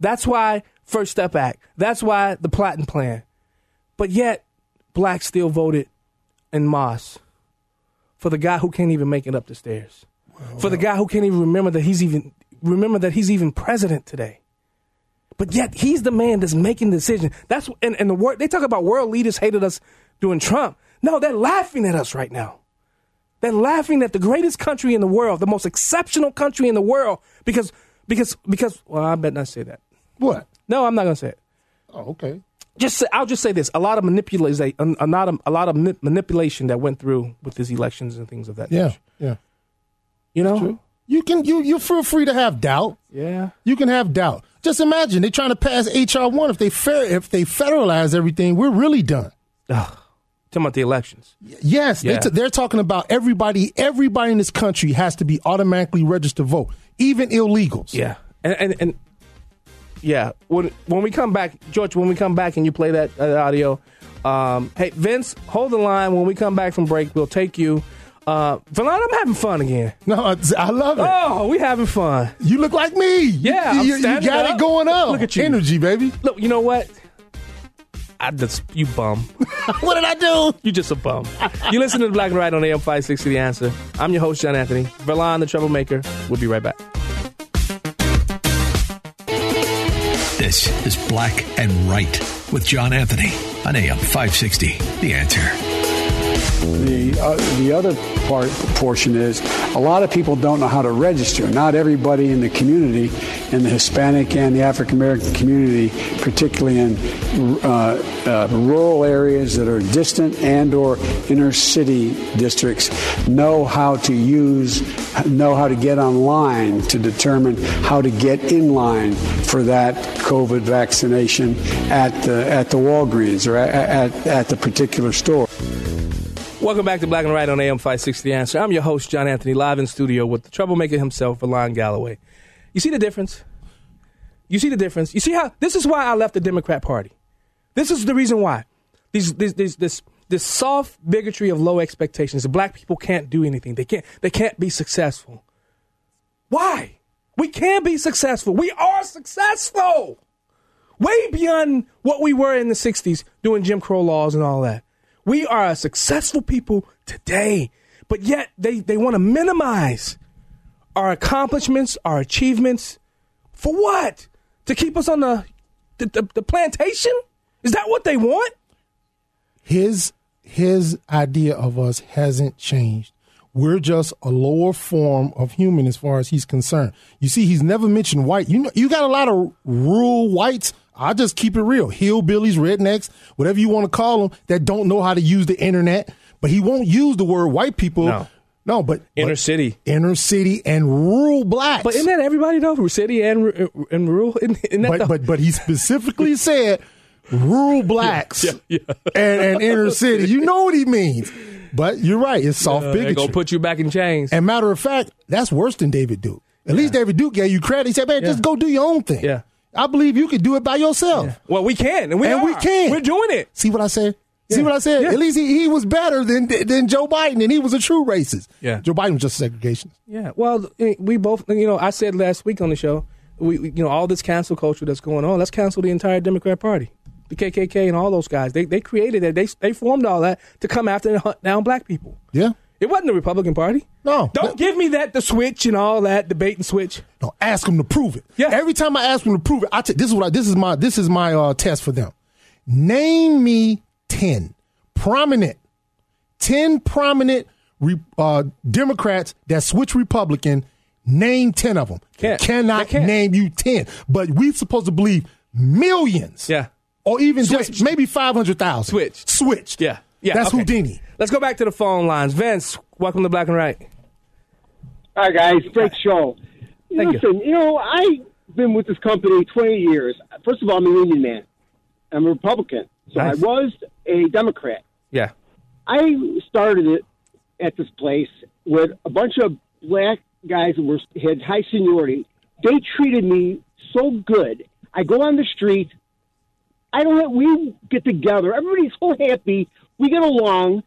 That's why First Step Act. That's why the Platinum Plan." But yet, blacks still voted in Moss for the guy who can't even make it up the stairs. for the guy who can't even remember that he's even remember that he's even president today. But yet he's the man that's making the decision. That's and, and the word they talk about world leaders hated us doing Trump. No, they're laughing at us right now. They're laughing at the greatest country in the world, the most exceptional country in the world, because because because well, I bet not say that. What? No, I'm not gonna say it. Oh, okay. Just say, I'll just say this: a lot of manipulation, a, a lot of a lot of ma- manipulation that went through with these elections and things of that. Yeah, nature. yeah. You know, You can you you feel free to have doubt. Yeah. You can have doubt. Just imagine they're trying to pass HR one. If they fair if they federalize everything, we're really done. Talking about the elections. Yes, Yeah. they t- they're talking about everybody. Everybody in this country has to be automatically registered to vote, even illegals. Yeah, and and, and Yeah. When when we come back, George, when we come back and you play that uh, audio, um, hey Vince, hold the line. When we come back from break, we'll take you. Uh, Verlon, I'm having fun again. No, I love it. Oh, we having fun. You look like me. Yeah, you, you- you got up. it going up. Look at you. energy, baby. Look, you know what? I just you bum. what did I do? You just a bum. you listen to the Black and Right on AM 560 The Answer. I'm your host, John Anthony. Verlon, the troublemaker. We'll be right back. This is Black and Right with John Anthony on AM 560. The answer. The uh, the other part portion is a lot of people don't know how to register. Not everybody in the community, in the Hispanic and the African American community, particularly in uh, uh, rural areas that are distant and or inner city districts, know how to use, know how to get online to determine how to get in line for that COVID vaccination at the at the Walgreens or at, at, at the particular store. Welcome back to Black and Right on AM 560 The Answer. I'm your host, John Anthony, live in studio with the troublemaker himself, Verlon Galloway. You see the difference? You see the difference? You see how this is why I left the Democrat Party. This is the reason why. These, these, these, this, this soft bigotry of low expectations. Black people can't do anything. They can't, they can't be successful. Why? We can be successful. We are successful. Way beyond what we were in the 60s doing Jim Crow laws and all that. We are a successful people today, but yet they, they want to minimize our accomplishments, our achievements. For what? To keep us on the, the, the, the plantation? Is that what they want? His his idea of us hasn't changed. We're just a lower form of human as far as he's concerned. You see, he's never mentioned white. You know, you got a lot of rural whites. I'll just keep it real. Hillbillies, rednecks, whatever you want to call them, that don't know how to use the internet. But he won't use the word white people. No. No, but Inner but city. inner city and rural blacks. But isn't that everybody though? City and and rural. Isn't, isn't but, the, but but he specifically said rural blacks Yeah, yeah. And, and inner city. You know what he means. But you're right. It's soft uh, they bigotry. gonna put you back in chains. and matter of fact, that's worse than David Duke. At least David Duke gave you credit. He said, "Man, just go do your own thing." Yeah. I believe you could do it by yourself. Well, we can, and we And are. we can. We're doing it. See what I said? See what I said? Yeah. At least he, he was better than than Joe Biden, and he was a true racist. Yeah. Joe Biden was just a segregationist. Yeah. Well, eh, we both, you know, I said last week on the show, we, we- you know, all this cancel culture that's going on, let's cancel the entire Democrat Party, the KKK, and all those guys. They they created that. They they formed all that to come after and hunt down black people. Yeah. It wasn't the Republican Party. No. Don't give me that the switch and all that debate and switch. No, ask them to prove it. Yeah. Every time I ask them to prove it, I t- this is what I, this is my this is my uh, test for them. Name me ten prominent, ten prominent re- uh, Democrats that switch Republican. Name ten of them. Can't. Cannot can't. name you ten, but we supposed to believe millions. Yeah. Or even Switch. just maybe five hundred thousand. Switch. Switch. Yeah. Yeah. That's okay. Houdini. Let's go back to the phone lines. Vince, welcome to Black and Right. Hi guys, great show. Thank you. Listen, you. know I've been with this company 20 years. First of all, I'm a union man. I'm a Republican, so Nice. I was a Democrat. Yeah. I started it at this place with a bunch of black guys that were had high seniority. They treated me so good. I go on the street. I don't. Have, we get together. Everybody's so happy. We get along.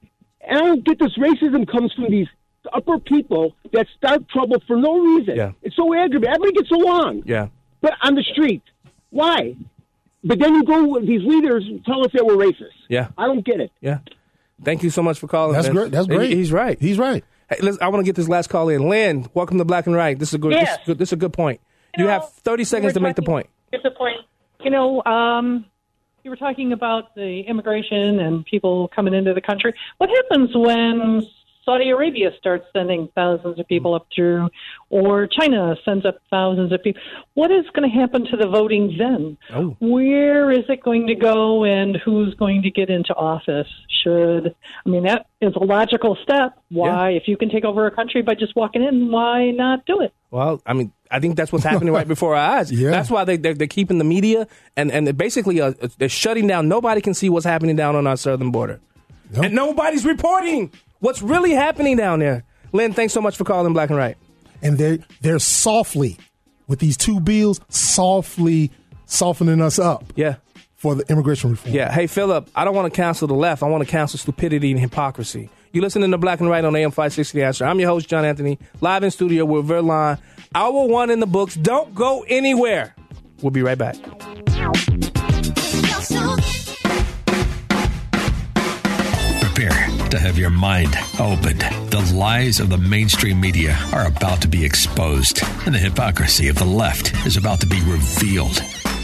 And I don't get this racism comes from these upper people that start trouble for no reason. Yeah. It's so aggravating. Everybody gets along, Yeah. but on the street, why? But then you go. With these leaders tell us that we're racist. Yeah. I don't get it. Yeah. Thank you so much for calling. That's Vince. great. That's great. He's right. He's right. Hey, let's, I want to get this last call in. Lynn, welcome to Black and Right. This is a good. This, is good this is a good point. You, have 30 seconds to make the point. Here's the point. You know, um, you were talking about the immigration and people coming into the country. What happens when Saudi Arabia starts sending thousands of people up through, or China sends up thousands of people? What is going to happen to the voting then? Oh. Where is it going to go, and who's going to get into office? Should I mean that is a logical step? Why, if you can take over a country by just walking in, why not do it? Well, I mean, I think that's what's happening right before our eyes. Yeah. That's why they, they're, they're keeping the media and, and they're basically uh, they're shutting down. Nobody can see what's happening down on our southern border. And nobody's reporting what's really happening down there. Lynn, thanks so much for calling Black and Right. and they're they're softly with these two bills softly softening us up. Yeah. For the immigration reform. Yeah. Hey, Philip, I don't want to cancel the left. I want to cancel stupidity and hypocrisy. You're listening to Black and Right on AM 560 Answer. I'm your host, John Anthony, live in studio with Verlon. Hour one in the books. Don't go anywhere. We'll be right back. Prepare to have your mind opened. The lies of the mainstream media are about to be exposed, and the hypocrisy of the left is about to be revealed.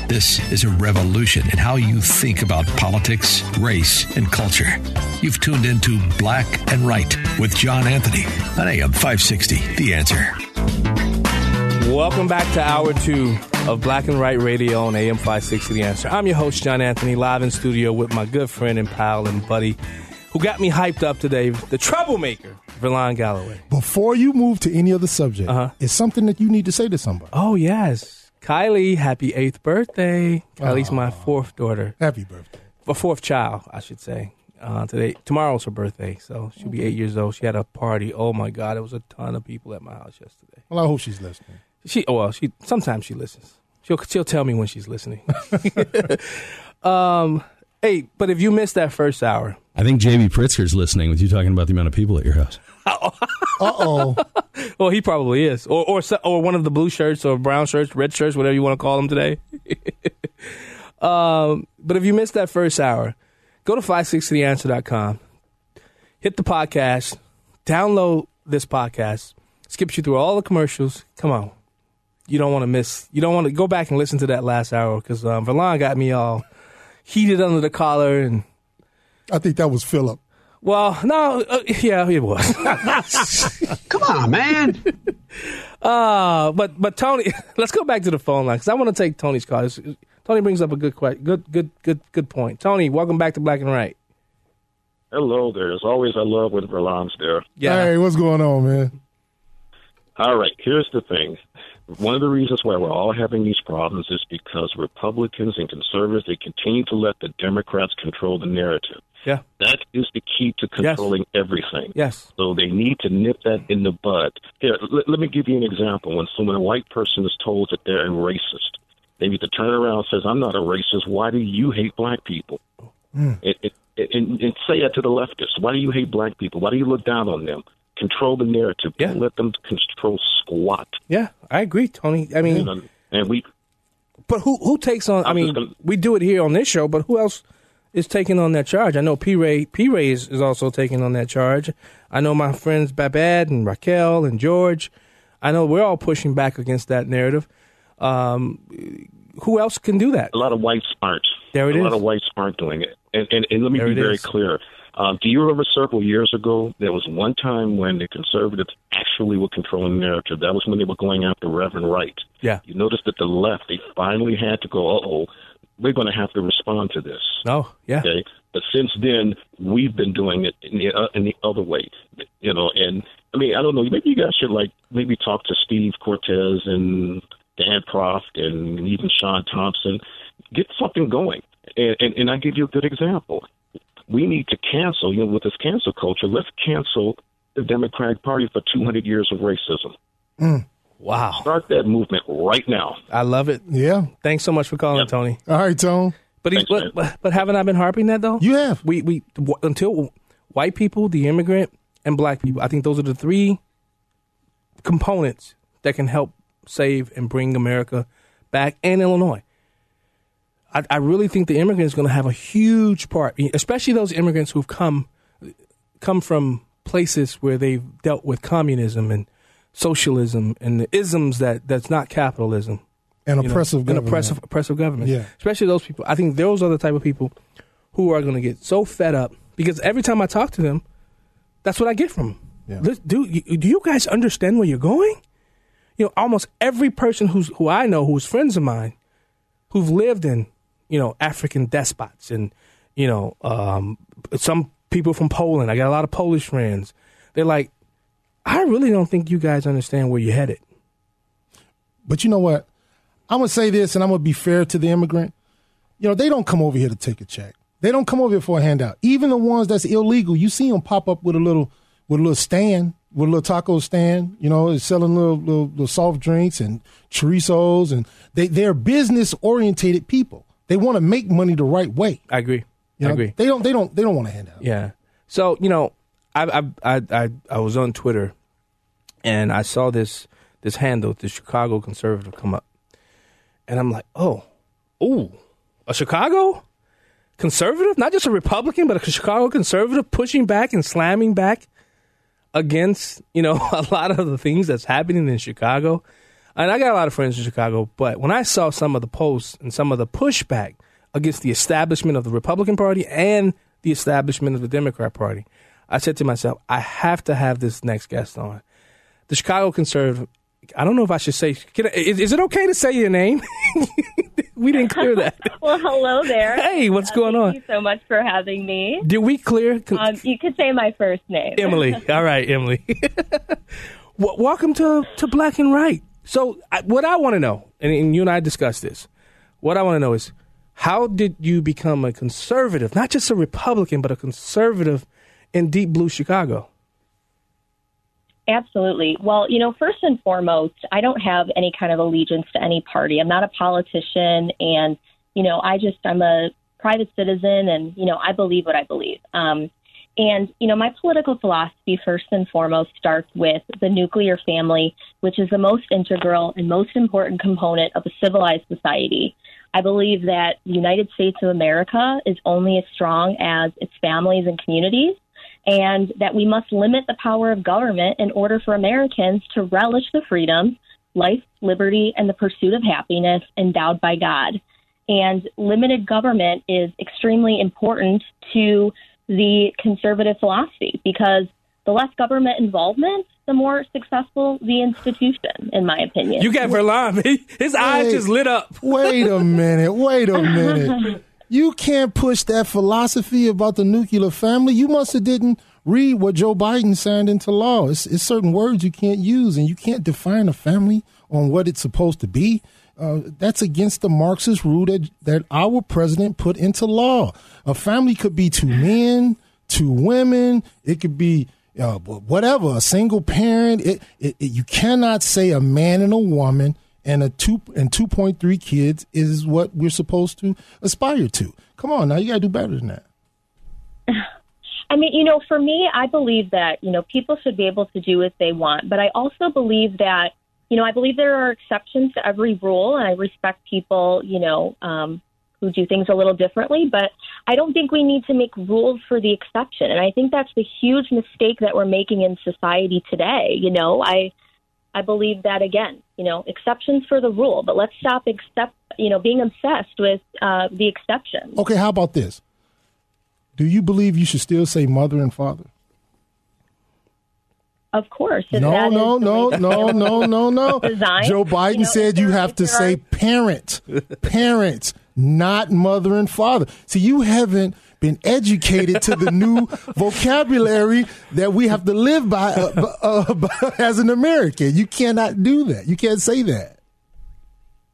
This is a revolution in how you think about politics, race, and culture. You've tuned into Black and Right with John Anthony on AM 560. The answer. Welcome back to hour two of Black and Right Radio on AM 560 The Answer. I'm your host, John Anthony, live in studio with my good friend and pal and buddy who got me hyped up today, the troublemaker, Verlon Galloway. Before you move to any other subject, Uh-huh. it's something that you need to say to somebody. Oh, yes. Kylie, happy eighth birthday. Kylie's my fourth daughter. Happy birthday. A fourth child, I should say. Uh, today, tomorrow's her birthday, so she'll be eight years old. She had a party. Oh my God, there was a ton of people at my house yesterday. Well, I hope she's listening. She, oh, well, she sometimes she listens. She'll she'll tell me when she's listening. um, hey, but if you missed that first hour, I think JB Pritzker's listening with you talking about the amount of people at your house. Uh oh. well, he probably is, or or or one of the blue shirts or brown shirts, red shirts, whatever you want to call them today. um, but if you missed that first hour, go to 560theanswer.com, hit the podcast, download this podcast, skips you through all the commercials. Come on, you don't want to miss. You don't want to go back and listen to that last hour because um, Verlon got me all heated under the collar and. I think that was Philip. Well, no, uh, yeah, it was. Come on, man. Uh, but but Tony, let's go back to the phone line because I want to take Tony's call. It's- Tony brings up a good que- good good good good point. Tony, welcome back to Black and Right. Hello there. As always, I love when Verlon's there. Yeah. Hey, what's going on, man? All right, here's the thing. One of the reasons why we're all having these problems is because Republicans and conservatives they continue to let the Democrats control the narrative. Yeah. That is the key to controlling everything. Yes. So they need to nip that in the bud. Here, let, let me give you an example. When someone, a white person, is told that they're a racist, they need to turn around and says, "I'm not a racist. Why do you hate black people?" It, it, it, and, and say that to the leftists. Why do you hate black people? Why do you look down on them? Control the narrative. Don't let them control squat. Yeah, I agree, Tony. I mean, and, and we but who who takes on? I I'm mean, gonna- we do it here on this show, but who else is taking on that charge? I know P Ray P Ray is, is also taking on that charge. I know my friends Babad and Raquel and George. I know we're all pushing back against that narrative. Um, who else can do that? a lot of whites aren't. There it a is. lot of whites aren't doing it. And and, and let me There be very is. clear. Um, do you remember several years ago there was one time when the conservatives actually were controlling the narrative? That was when they were going after Reverend Wright. Yeah. You noticed that the left they finally had to go. Uh oh, we're going to have to respond to this. Oh, yeah. Okay. But since then, we've been doing it in the uh, in the other way. You know, and I mean, I don't know. Maybe you guys should like maybe talk to Steve Cortes and Dan Proft and even Sean Thompson. Get something going. And, and and I give you a good example. We need to cancel. You know, with this cancel culture, let's cancel the Democratic Party for 200 years of racism. Mm. Wow. Start that movement right now. I love it. Yeah. Thanks so much for calling, Tony. All right, Tony. But, he's, but, but but haven't I been harping that though? You have. We we w- until white people, the immigrant, and black people. I think those are the three components that can help save and bring America back and Illinois. I, I really think the immigrant is going to have a huge part, especially those immigrants who've come come from places where they've dealt with communism and socialism and the isms that that's not capitalism And you know, oppressive and oppressive oppressive government. Yeah. especially those people. I think those are the type of people who are going to get so fed up because every time I talk to them, that's what I get from them. Yeah. Do you, do you guys understand where you're going? You know, almost every person who's who I know who's friends of mine who've lived in you know African despots and you know um, some people from Poland. I got a lot of Polish friends. They're like, I really don't think you guys understand where you're headed. But you know what? I'm gonna say this, and I'm gonna be fair to the immigrant. You know, they don't come over here to take a check. They don't come over here for a handout. Even the ones that's illegal, you see them pop up with a little with a little stand with a little taco stand. You know, selling little, little little soft drinks and chorizos, and they they're business orientated people. They want to make money the right way. I agree. You I agree. They don't they don't they don't want to hand out. Yeah. So you know, I I I I, I was on Twitter, and I saw this this handle, the Chicago Conservative, come up, and I'm like, oh, ooh, a Chicago conservative, not just a Republican, but a Chicago conservative pushing back and slamming back against you know a lot of the things that's happening in Chicago. And I got a lot of friends in Chicago, but when I saw some of the posts and some of the pushback against the establishment of the Republican Party and the establishment of the Democrat Party, I said to myself, I have to have this next guest on. The Chicago Conservative. I don't know if I should say. I, is, is it okay to say your name? we didn't clear that. well, hello there. Hey, what's Uh, going thank on? Thank you so much for having me. Did we clear? Um, you could say my first name. Emily. All right, Emily. Welcome to, to Black and Right. So, I, what I want to know, and, and you and I discussed this, what I want to know is how did you become a conservative, not just a Republican, but a conservative in deep blue Chicago? Absolutely. Well, you know, first and foremost, I don't have any kind of allegiance to any party. I'm not a politician, and you know, I just I'm a private citizen, and you know, I believe what I believe. Um, and you know, my political philosophy, first and foremost, starts with the nuclear family, which is the most integral and most important component of a civilized society. I believe that the United States of America is only as strong as its families and communities and that we must limit the power of government in order for Americans to relish the freedoms, life, liberty, and the pursuit of happiness endowed by God. And limited government is extremely important to the conservative philosophy because the less government involvement, the more successful the institution, in my opinion. You got Verlon. His eyes just lit up. Wait a minute. Wait a minute. You can't push that philosophy about the nuclear family. You must have didn't read what Joe Biden signed into law. It's, it's certain words you can't use, and you can't define a family on what it's supposed to be. Uh, that's against the Marxist rule that, that our president put into law. A family could be two men, two women. It could be uh, whatever, a single parent. It, it, it, you cannot say a man and a woman and a two and two point three kids is what we're supposed to aspire to. Come on, now you gotta do better than that. I mean, you know, for me, I believe that, you know, people should be able to do what they want. But I also believe that, you know, I believe there are exceptions to every rule, and I respect people, you know, um, who do things a little differently. But I don't think we need to make rules for the exception. And I think that's the huge mistake that we're making in society today. You know, I. I believe that again, you know, exceptions for the rule, but let's stop accept, you know, being obsessed with uh, the exception. Okay, how about this? Do you believe you should still say mother and father? Of course. No, no, no, no, no, no, no. Joe Biden You know, said you have to say are- parent, parent, not mother and father. See, you haven't been educated to the new vocabulary that we have to live by, uh, uh, by as an American. You cannot do that. You can't say that.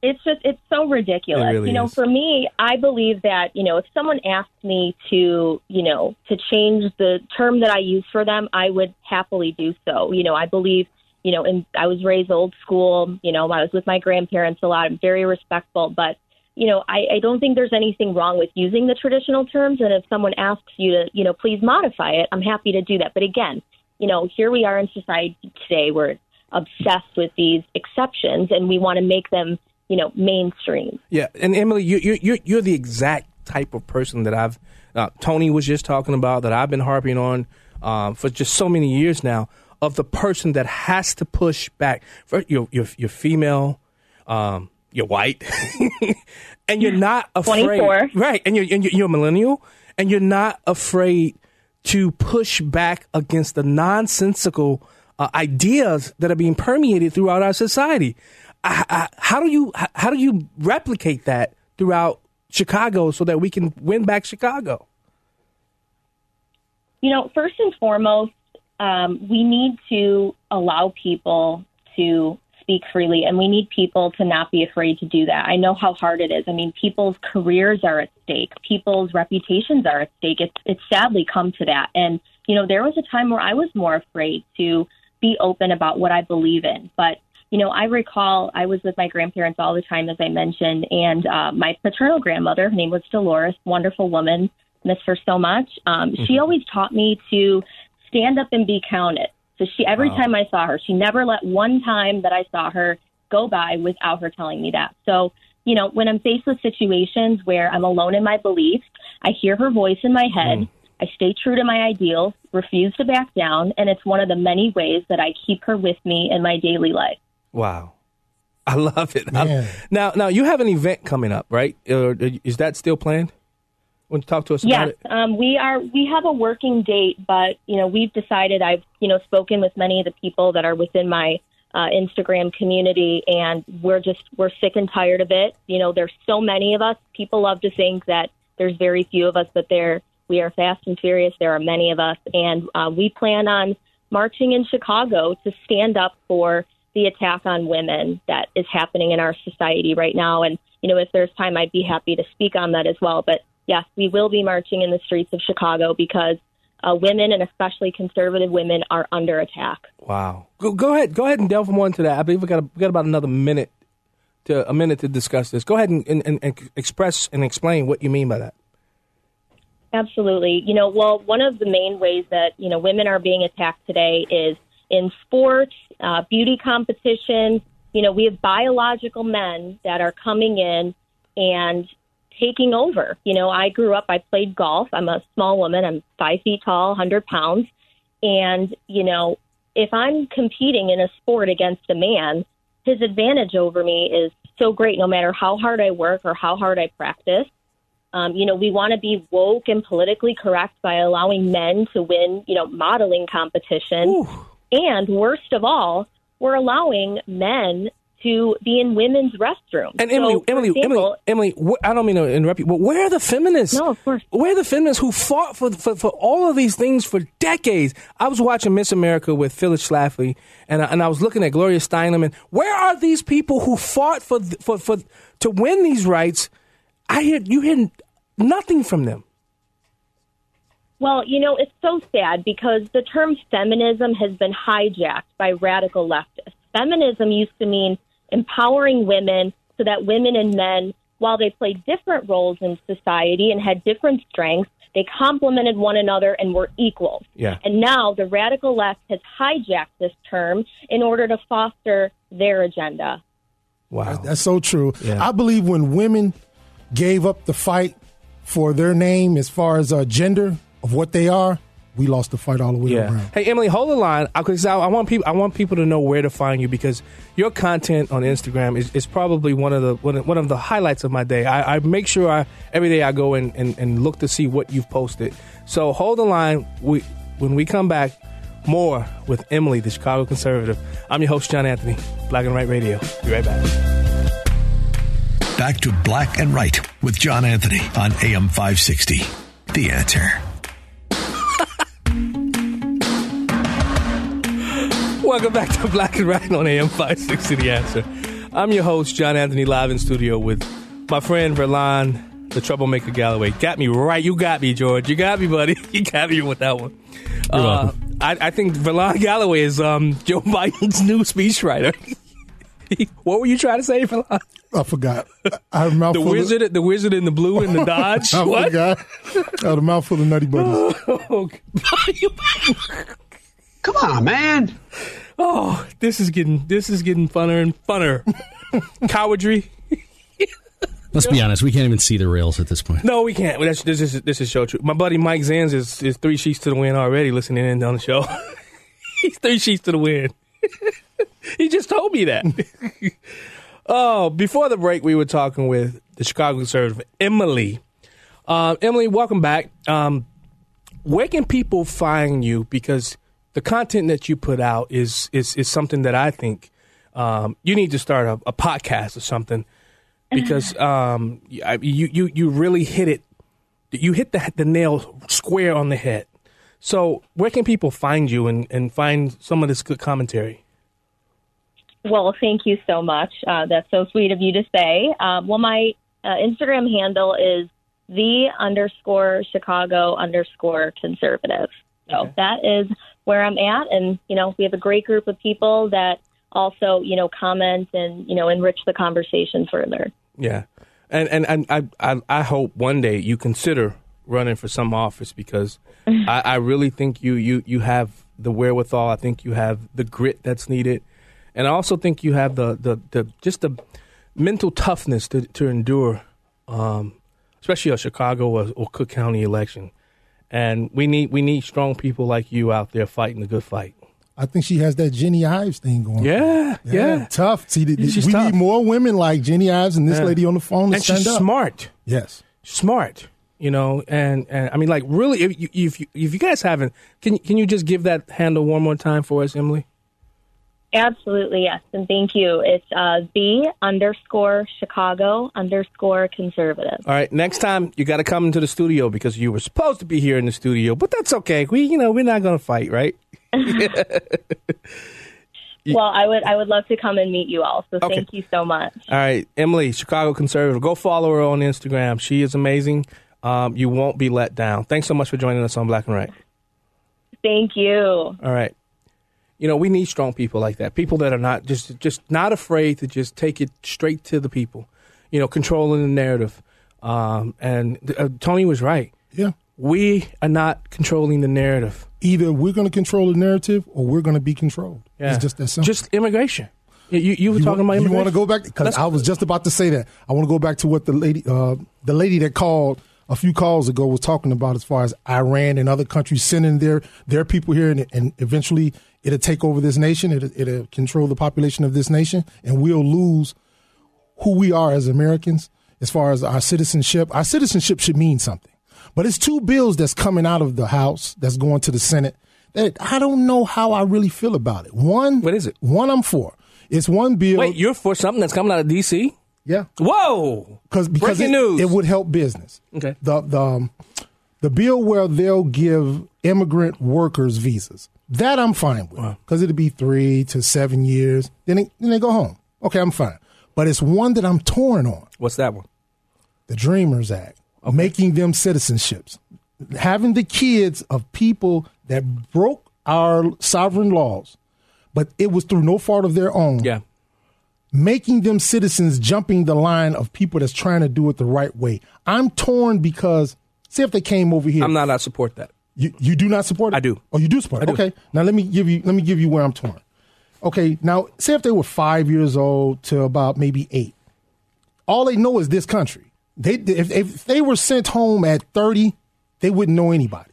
It's just it's so ridiculous. It really you know, is. for me, I believe that you know if someone asked me to you know to change the term that I use for them, I would happily do so. You know, I believe you know, and I was raised old school. You know, I was with my grandparents a lot. I'm very respectful, but you know, I, I don't think there's anything wrong with using the traditional terms. And if someone asks you to, you know, please modify it, I'm happy to do that. But again, you know, here we are in society today. We're obsessed with these exceptions, and we want to make them, you know, mainstream. Yeah, and Emily, you, you, you're you're the exact type of person that I've uh, Tony was just talking about that I've been harping on um, for just so many years now. Of the person that has to push back. For you're you're, you're female, um, you're white, and you're not afraid. 24. Right, and you're, and you're you're a millennial, and you're not afraid to push back against the nonsensical uh, ideas that are being permeated throughout our society. How do you how do you replicate that throughout Chicago so that we can win back Chicago? You know, first and foremost, um, we need to allow people to speak freely, and we need people to not be afraid to do that. I know how hard it is. I mean, people's careers are at stake, people's reputations are at stake. It's it's sadly come to that, and you know, there was a time where I was more afraid to be open about what I believe in. But you know, I recall I was with my grandparents all the time, as I mentioned, and uh, my paternal grandmother, her name was Dolores, wonderful woman, miss her so much. Um, She always taught me to stand up and be counted. So she, every Wow. time I saw her, she never let one time that I saw her go by without her telling me that. So, you know, when I'm faced with situations where I'm alone in my beliefs, I hear her voice in my head. I stay true to my ideals, refuse to back down, and it's one of the many ways that I keep her with me in my daily life. Wow. I love it. I- now, now you have an event coming up, right? Or is that still planned? Want to talk to us about Yes, it? um, we are. We have a working date, but you know, we've decided. I've you know spoken with many of the people that are within my uh, Instagram community, and we're just we're sick and tired of it. You know, there's so many of us. People love to think that there's very few of us, but there we are fast and furious. There are many of us, and uh, we plan on marching in Chicago to stand up for the attack on women that is happening in our society right now. And, you know, if there's time, I'd be happy to speak on that as well. But yes, we will be marching in the streets of Chicago because uh, women and especially conservative women are under attack. Wow. Go, go ahead. Go ahead and delve more into that. I believe we got a, we got about another minute to a minute to discuss this. Go ahead and, and, and, and express and explain what you mean by that. Absolutely. You know, well, one of the main ways that, you know, women are being attacked today is in sports, uh, beauty competitions. You know, we have biological men that are coming in and taking over. You know, I grew up, I played golf. I'm a small woman. I'm five feet tall, 100 pounds. And, you know, if I'm competing in a sport against a man, his advantage over me is so great no matter how hard I work or how hard I practice. Um, you know, we want to be woke and politically correct by allowing men to win, you know, modeling competition. And worst of all, we're allowing men to be in women's restrooms. And Emily, So, Emily, example, Emily, Emily, I don't mean to interrupt you, but where are the feminists? No, of course. Where are the feminists who fought for, for for all of these things for decades? I was watching Miss America with Phyllis Schlafly, and I, and I was looking at Gloria Steinem, and where are these people who fought for for for to win these rights? I hear you hear nothing from them. Well, you know, it's so sad because the term feminism has been hijacked by radical leftists. Feminism used to mean empowering women so that women and men, while they played different roles in society and had different strengths, they complemented one another and were equal. Yeah. And now the radical left has hijacked this term in order to foster their agenda. Wow. That's so true. I believe when women gave up the fight for their name as far as uh, gender of what they are, we lost the fight all the way Yeah. around. Hey Emily, hold the line because I, I want people. I want people to know where to find you because your content on Instagram is, is probably one of the one of, one of the highlights of my day. I, I make sure I every day I go and, and, and look to see what you've posted. So hold the line. We when we come back, more with Emily, the Chicago conservative. I'm your host John Anthony, Black and Right Radio. Be right back. Back to Black and Right with John Anthony on AM 560. The answer. Welcome back to Black and Right on AM 560 The Answer. I'm your host, John Anthony, live in studio with my friend Verlon, the troublemaker Galloway. Got me right. You got me, George. You got me, buddy. You got me with that one. You're Uh. I, I think Verlon Galloway is um, Joe Biden's new speechwriter. what were you trying to say, Verlon? I forgot. I had a mouthful The wizard, the wizard in the blue and the Dodge. I what? forgot. I had a mouthful of nutty buddies. Come on, man. Oh, this is getting this is getting funner and funner. Cowardry. Let's be honest, we can't even see the rails at this point. No, we can't. That's, this is this is show true. My buddy Mike Zanz is, is three sheets to the wind already listening in on the show. He's three sheets to the wind. he just told me that. oh, before the break, we were talking with the Chicago conservative Emily. Uh, Emily, welcome back. Um, where can people find you? Because the content that you put out is is is something that I think um, you need to start a, a podcast or something because um, I- you you you really hit it. You hit the the nail square on the head. So where can people find you and, and find some of this good commentary? Well, thank you so much. Uh, that's so sweet of you to say. Um, well, my uh, Instagram handle is the underscore Chicago underscore conservative. So that is where I'm at, and you know, we have a great group of people that also, you know, comment and you know enrich the conversation further. Yeah, and and, and I, I I hope one day you consider running for some office because I, I really think you you you have the wherewithal. I think you have the grit that's needed, and I also think you have the the, the just the mental toughness to to endure, um, especially a Chicago or, or Cook County election. And we need we need strong people like you out there fighting the good fight. I think she has that Jeanne Ives thing going. Yeah, yeah. tough. See, we tough. need more women like Jeanne Ives and this Yeah. lady on the phone to and stand she's up. smart. Yes. smart. You know, and, and I mean, like, really, if you, if you if you guys haven't, can can you just give that handle one more time for us, Emily? Absolutely, yes, and thank you. It's uh, the underscore Chicago underscore conservative. All right, next time you got to come into the studio because you were supposed to be here in the studio, but that's okay. We, you know, we're not going to fight, right? Well, I would I would love to come and meet you all. So Okay. thank you so much. All right, Emily, Chicago conservative. Go follow her on Instagram. She is amazing. Um, you won't be let down. Thanks so much for joining us on Black and Right. Thank you. All right. You know, we need strong people like that. People that are not just just not afraid to just take it straight to the people. You know, controlling the narrative. Um, and uh, Tony was right. Yeah. We are not controlling the narrative. Either we're going to control the narrative or we're going to be controlled. Yeah. It's just that simple. Just immigration. You you, you were You talking wa- about You want to go back because I was just about to say that. I want to go back to what the lady, uh, the lady that called a few calls ago was talking about as far as Iran and other countries sending their their people here, and, and eventually it'll take over this nation. It'll, it'll control the population of this nation, and we'll lose who we are as Americans as far as our citizenship. Our citizenship should mean something. But it's two bills that's coming out of the House that's going to the Senate that I don't know how I really feel about it. One, what is it? One, I'm for. It's one bill. Wait, you're for something that's coming out of D.C.? Yeah. Whoa. Because because Breaking it, news. it would help business. Okay. The the um, the bill where they'll give immigrant workers visas. That I'm fine with because it'll be three to seven years. Then they, then they go home. Okay, I'm fine. But it's one that I'm torn on. What's that one? The Dreamers Act, making them citizenships, having the kids of people that broke our sovereign laws, but it was through no fault of their own. Yeah. Making them citizens, jumping the line of people that's trying to do it the right way. I'm torn because, see if they came over here. I'm not. I support that. You you do not support it? I do. Oh, you do support it. Do. Okay. Now let me give you let me give you where I'm torn. Okay. Now say if they were five years old to about maybe eight, all they know is this country. They if, if they were sent home at 30, they wouldn't know anybody.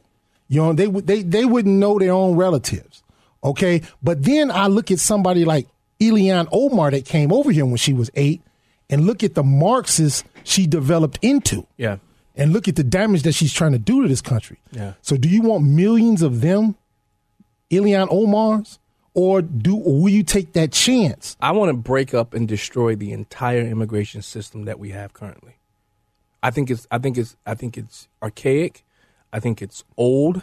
You know, they would they they wouldn't know their own relatives. Okay. But then I look at somebody like Ilhan Omar that came over here when she was eight, and look at the Marxists she developed into Yeah. And look at the damage that she's trying to do to this country. Yeah. So, do you want millions of them, Ilhan Omars, or do or will you take that chance? I want to break up and destroy the entire immigration system that we have currently. I think it's I think it's I think it's archaic. I think it's old.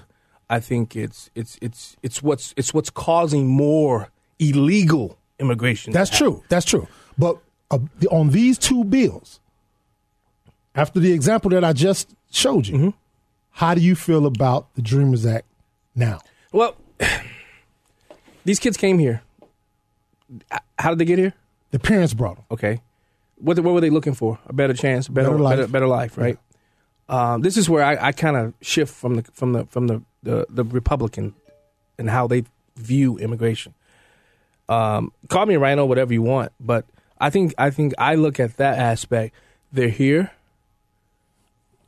I think it's it's it's it's what's it's what's causing more illegal immigration. That's true. That's true. But uh, the- on these two bills, after the example that I just showed you, Mm-hmm. how do you feel about the Dreamers Act now? Well, these kids came here. How did they get here? The parents brought them. Okay. What, what were they looking for? A better chance, better, Better life. better, better life, right? Um, this is where I, I kind of shift from the from the from the, the, the Republican and how they view immigration. Um, call me a RINO, whatever you want, but I think I think I look at that aspect. They're here.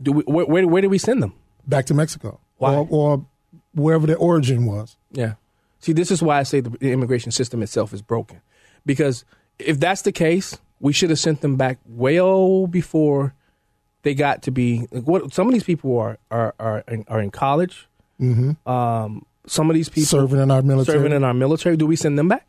Do we, where, where where do we send them? Back to Mexico, Why? or, or wherever their origin was. Yeah. See, this is why I say the immigration system itself is broken. Because if that's the case, we should have sent them back well before they got to be. Like what some of these people are are are in, are in college. Mm-hmm. Um, some of these people Serving in our military. Serving in our military. Do we send them back?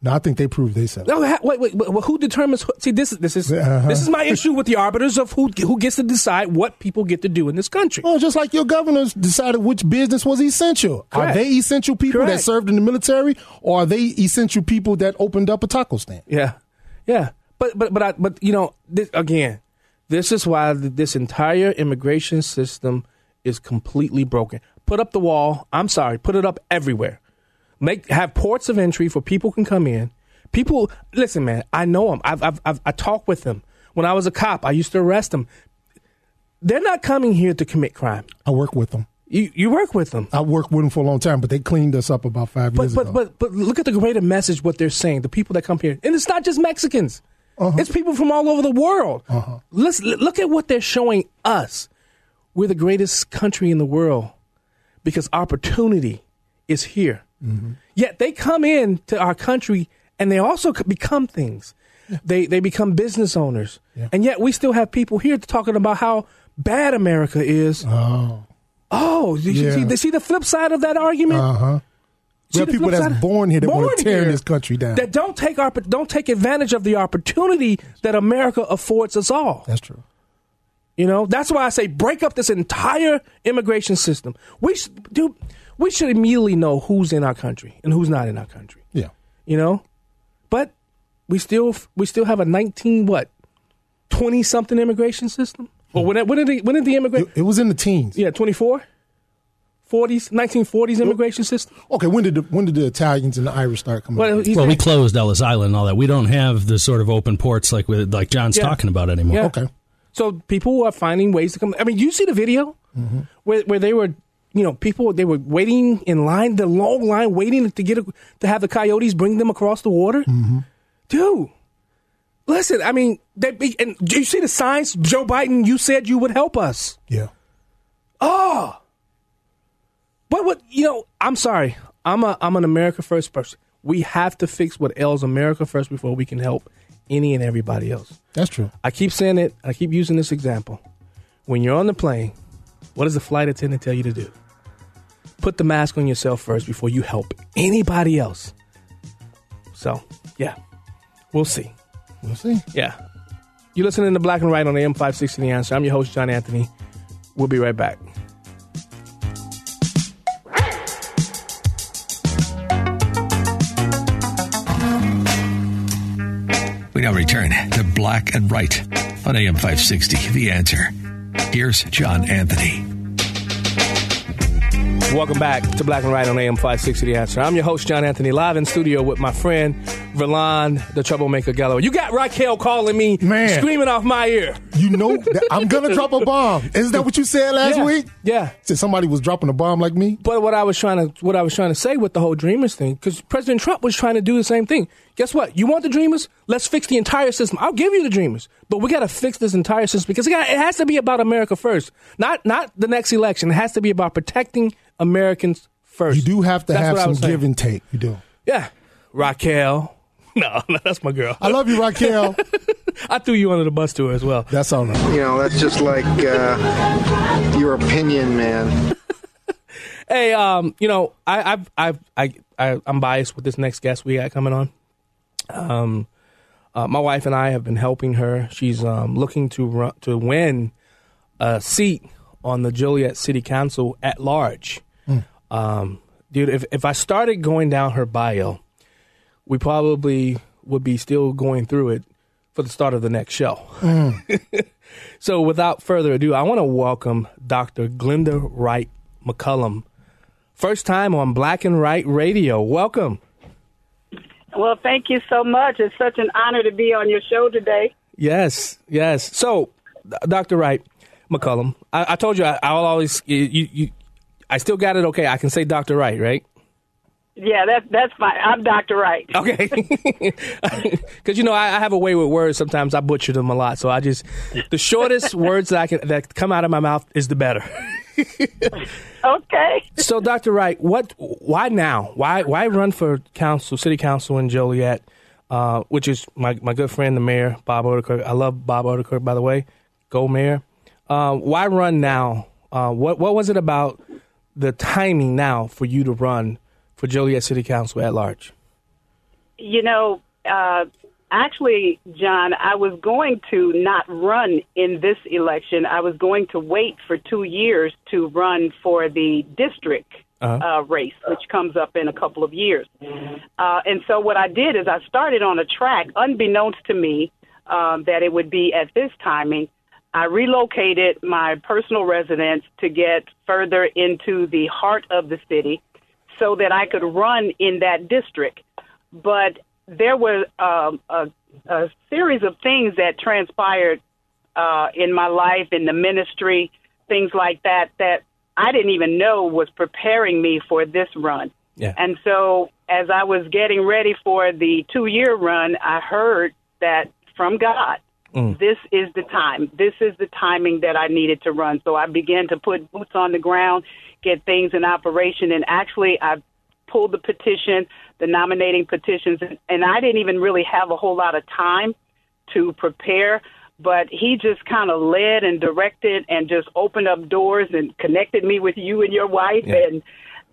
No, I think they proved they said. No, wait, wait, wait. well, Who determines? Who, see, this is this is Uh-huh. this is my issue with the arbiters of who who gets to decide what people get to do in this country. Well, just like your governors decided which business was essential. Are they essential people that served in the military, or are they essential people that opened up a taco stand? Yeah, yeah, but but but I, but you know, this, again, this is why this entire immigration system is completely broken. put up the wall. I'm sorry, put it up everywhere. Make have ports of entry for people can come in. People, listen, man. I know them. I've, I've, I've I talk with them. When I was a cop, I used to arrest them. They're not coming here to commit crime. I work with them. You you work with them. I worked with them for a long time, but they cleaned us up about five But years but ago. but but look at the greater message. What they're saying. The people that come here, and it's not just Mexicans. Uh-huh. It's people from all over the world. Uh-huh. Let's look at what they're showing us. We're the greatest country in the world because opportunity is here. Yet they come in to our country and they also become things. They they become business owners, and yet we still have people here talking about how bad America is. Oh, oh, you Yeah. see, they see the flip side of that argument. Uh huh. There are people that's side? born here that want to tear here. this country down. that don't take our don't take advantage of the opportunity that America affords us all. That's true. You know, that's why I say break up this entire immigration system. We should do. We should immediately know who's in our country and who's not in our country. Yeah. You know, but we still we still have a nineteen what twenty something immigration system. Well, when when did the, when did the immigrant? It, was in the teens. Yeah, 24? 40s, 1940s immigration system. Okay, when did the, when did the Italians and the Irish start coming? Well, in? Well, we closed Ellis Island and all that. We don't have the sort of open ports like with, like John's Yeah. talking about anymore. Yeah. Okay. So people are finding ways to come. I mean, you see the video mm-hmm. where where they were, you know, people they were waiting in line, the long line, waiting to get a, to have the coyotes bring them across the water. Mm-hmm. Dude, listen. I mean, they be, and do you see the signs? Joe Biden, you said you would help us. Yeah. Oh, but what you know? I'm sorry. I'm a I'm an America first person. We have to fix what ails America first before we can help any and everybody else. That's true. I keep saying it. I keep using this example. When you're on the plane, what does the flight attendant tell you to do? Put the mask on yourself first before you help anybody else. So, yeah, we'll see. We'll see. Yeah. You're listening to Black and Right on AM 560 The Answer. I'm your host, John Anthony. We'll be right back. We now return to Black and Right on AM 560. The answer. Here's John Anthony. Welcome back to Black and Right on AM 560 The Answer. I'm your host, John Anthony, live in studio with my friend, Verlon, the troublemaker Gallo. You got Raquel calling me, Man. screaming off my ear. You know that I'm gonna drop a bomb. Isn't that what you said last Yeah. week? Yeah. Said somebody was dropping a bomb like me. But what I was trying to what I was trying to say with the whole Dreamers thing, because President Trump was trying to do the same thing. Guess what? You want the Dreamers? Let's fix the entire system. I'll give you the Dreamers, but we got to fix this entire system because it, got, it has to be about America first, not not the next election. It has to be about protecting Americans first. You do have to That's have some give and take. You do. Yeah, Raquel. No, no, that's my girl. I love you, Raquel. I threw you under the bus to her as well. That's all right. You know, that's just like uh, your opinion, man. Hey, um, you know, I, I've, I've, I, I, I'm biased with this next guest we got coming on. Um, uh, my wife and I have been helping her. She's um, looking to run, to win a seat on the Joliet City Council at large. Um, dude, if if I started going down her bio, we probably would be still going through it for the start of the next show. Mm. So, without further ado, I want to welcome Dr. Glenda Wright McCullum. First time on Black and Right Radio. Welcome. Well, thank you so much. It's such an honor to be on your show today. Yes, yes. So, Dr. Wright McCullum, I, I told you I, I'll always you, you, you. I still got it. Okay, I can say Dr. Wright, right? Yeah, that's that's fine. I'm Dr. Wright. Okay. Because you know I, I have a way with words. Sometimes I butcher them a lot. So I just the shortest words that I can that come out of my mouth is the better. okay. So, Dr. Wright, what? Why now? Why? Why run for council, city council in Joliet, uh, which is my my good friend, the mayor, Bob O'Dekirk. I love Bob O'Dekirk, by the way. Go mayor. Uh, why run now? Uh, what What was it about the timing now for you to run for Joliet City Council at large? You know, uh, actually, John, I was going to not run in this election. I was going to wait for two years to run for the district Uh-huh. uh, race, which comes up in a couple of years. Uh, and so what I did is I started on a track, unbeknownst to me, um, that it would be at this timing. I relocated my personal residence to get further into the heart of the city so that I could run in that district. But there were um, a, a series of things that transpired uh, in my life, in the ministry, things like that, that I didn't even know was preparing me for this run. Yeah. And so as I was getting ready for the two year run, I heard that from God, Mm. this is the time. This is the timing that I needed to run. So I began to put boots on the ground, get things in operation, and actually I pulled the petition, the nominating petitions, and, and I didn't even really have a whole lot of time to prepare. But he just kind of led and directed and just opened up doors and connected me with you and your wife Yeah. and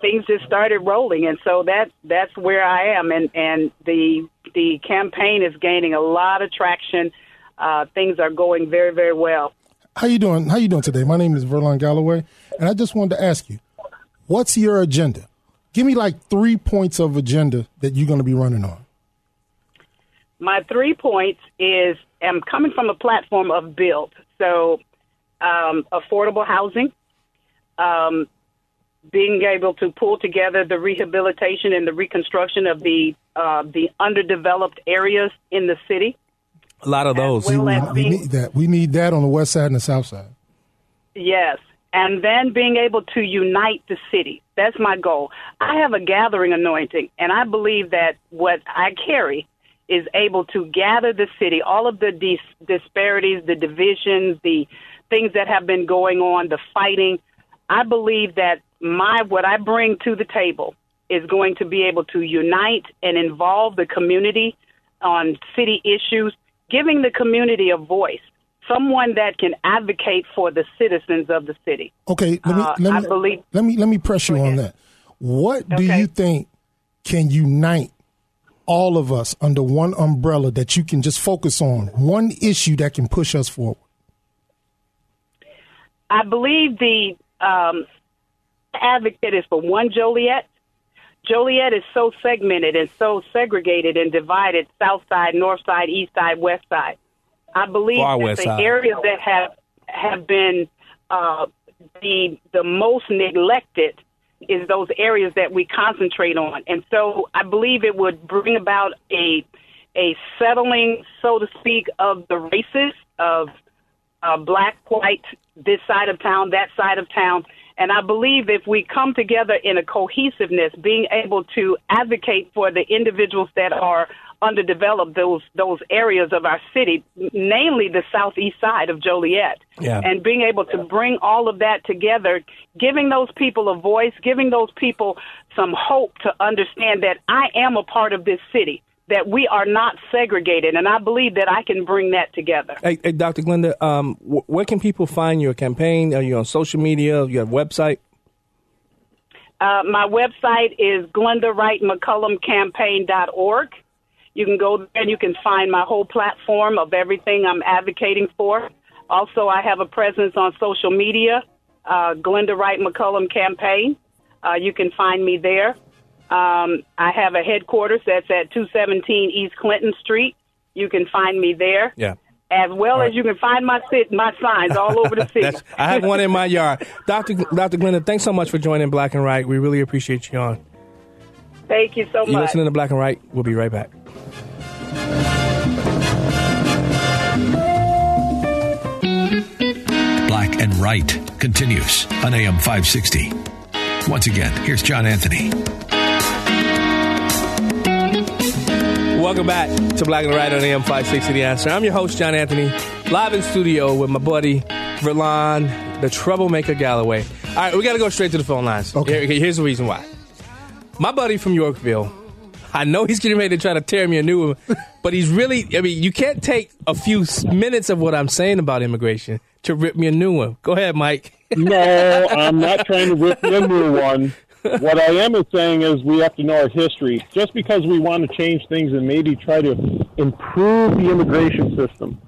things just started rolling and so that that's where I am and and the the campaign is gaining a lot of traction uh, things are going very very well How you doing? How you doing today? My name is Verlon Galloway, and I just wanted to ask you, what's your agenda? Give me like three points of agenda that you're going to be running on. my three points is I'm coming from a platform of build. So, um, affordable housing, um, being able to pull together the rehabilitation and the reconstruction of the uh, the underdeveloped areas in the city. A lot of those. See, we, we need that. We need that on the west side and the south side. Yes. And then being able to unite the city. That's my goal. I have a gathering anointing, and I believe that what I carry is able to gather the city, all of the dis- disparities, the divisions, the things that have been going on, the fighting. I believe that my what I bring to the table is going to be able to unite and involve the community on city issues, giving the community a voice, someone that can advocate for the citizens of the city. Okay, let me Uh, let I me believe- let me let me press you on that. What do you think can unite all of us under one umbrella that you can just focus on one issue that can push us forward? I believe the um, advocate is for one Joliet. Joliet is so segmented and so segregated and divided south side, north side, east side, west side. I believe Far that the side. areas that have have been uh, the the most neglected is those areas that we concentrate on. And so I believe it would bring about a a settling, so to speak, of the races of uh, black, white, this side of town, that side of town. And I believe if we come together in a cohesiveness, being able to advocate for the individuals that are underdeveloped, those those areas of our city, namely the southeast side of Joliet, Yeah. and being able to bring all of that together, giving those people a voice, giving those people some hope to understand that I am a part of this city, that we are not segregated, and I believe that I can bring that together. Hey, hey Dr. Glenda, um, wh- where can people find your campaign? Are you on social media? You have a website? Uh, my website is glendawrightmccullumcampaign.org. You can go there and you can find my whole platform of everything I'm advocating for. Also, I have a presence on social media, uh, Glenda Wright McCullum Campaign. Uh, you can find me there. Um, I have a headquarters that's at 217 East Clinton Street. You can find me there, Yeah. as well as you can find my sit- my signs all over the city. That's, I have one in my yard. Dr. Gl- Dr. Glenda, thanks so much for joining Black and Right. We really appreciate you on. Thank you so You much. You're listening to Black and Right? We'll be right back. Black and Right continues on AM 560. Once again, here's John Anthony. Welcome back to Black and Right on AM 560 The Answer. I'm your host, John Anthony, live in studio with my buddy, Verlon, the troublemaker Galloway. All right, we got to go straight to the phone lines. Okay. here's the reason why. My buddy from Yorkville, I know he's getting ready to try to tear me a new one, but he's really, I mean, you can't take a few minutes of what I'm saying about immigration to rip me a new one. Go ahead, Mike. no, I'm not trying to rip you a new one. What I am saying is we have to know our history. Just because we want to change things and maybe try to improve the immigration system.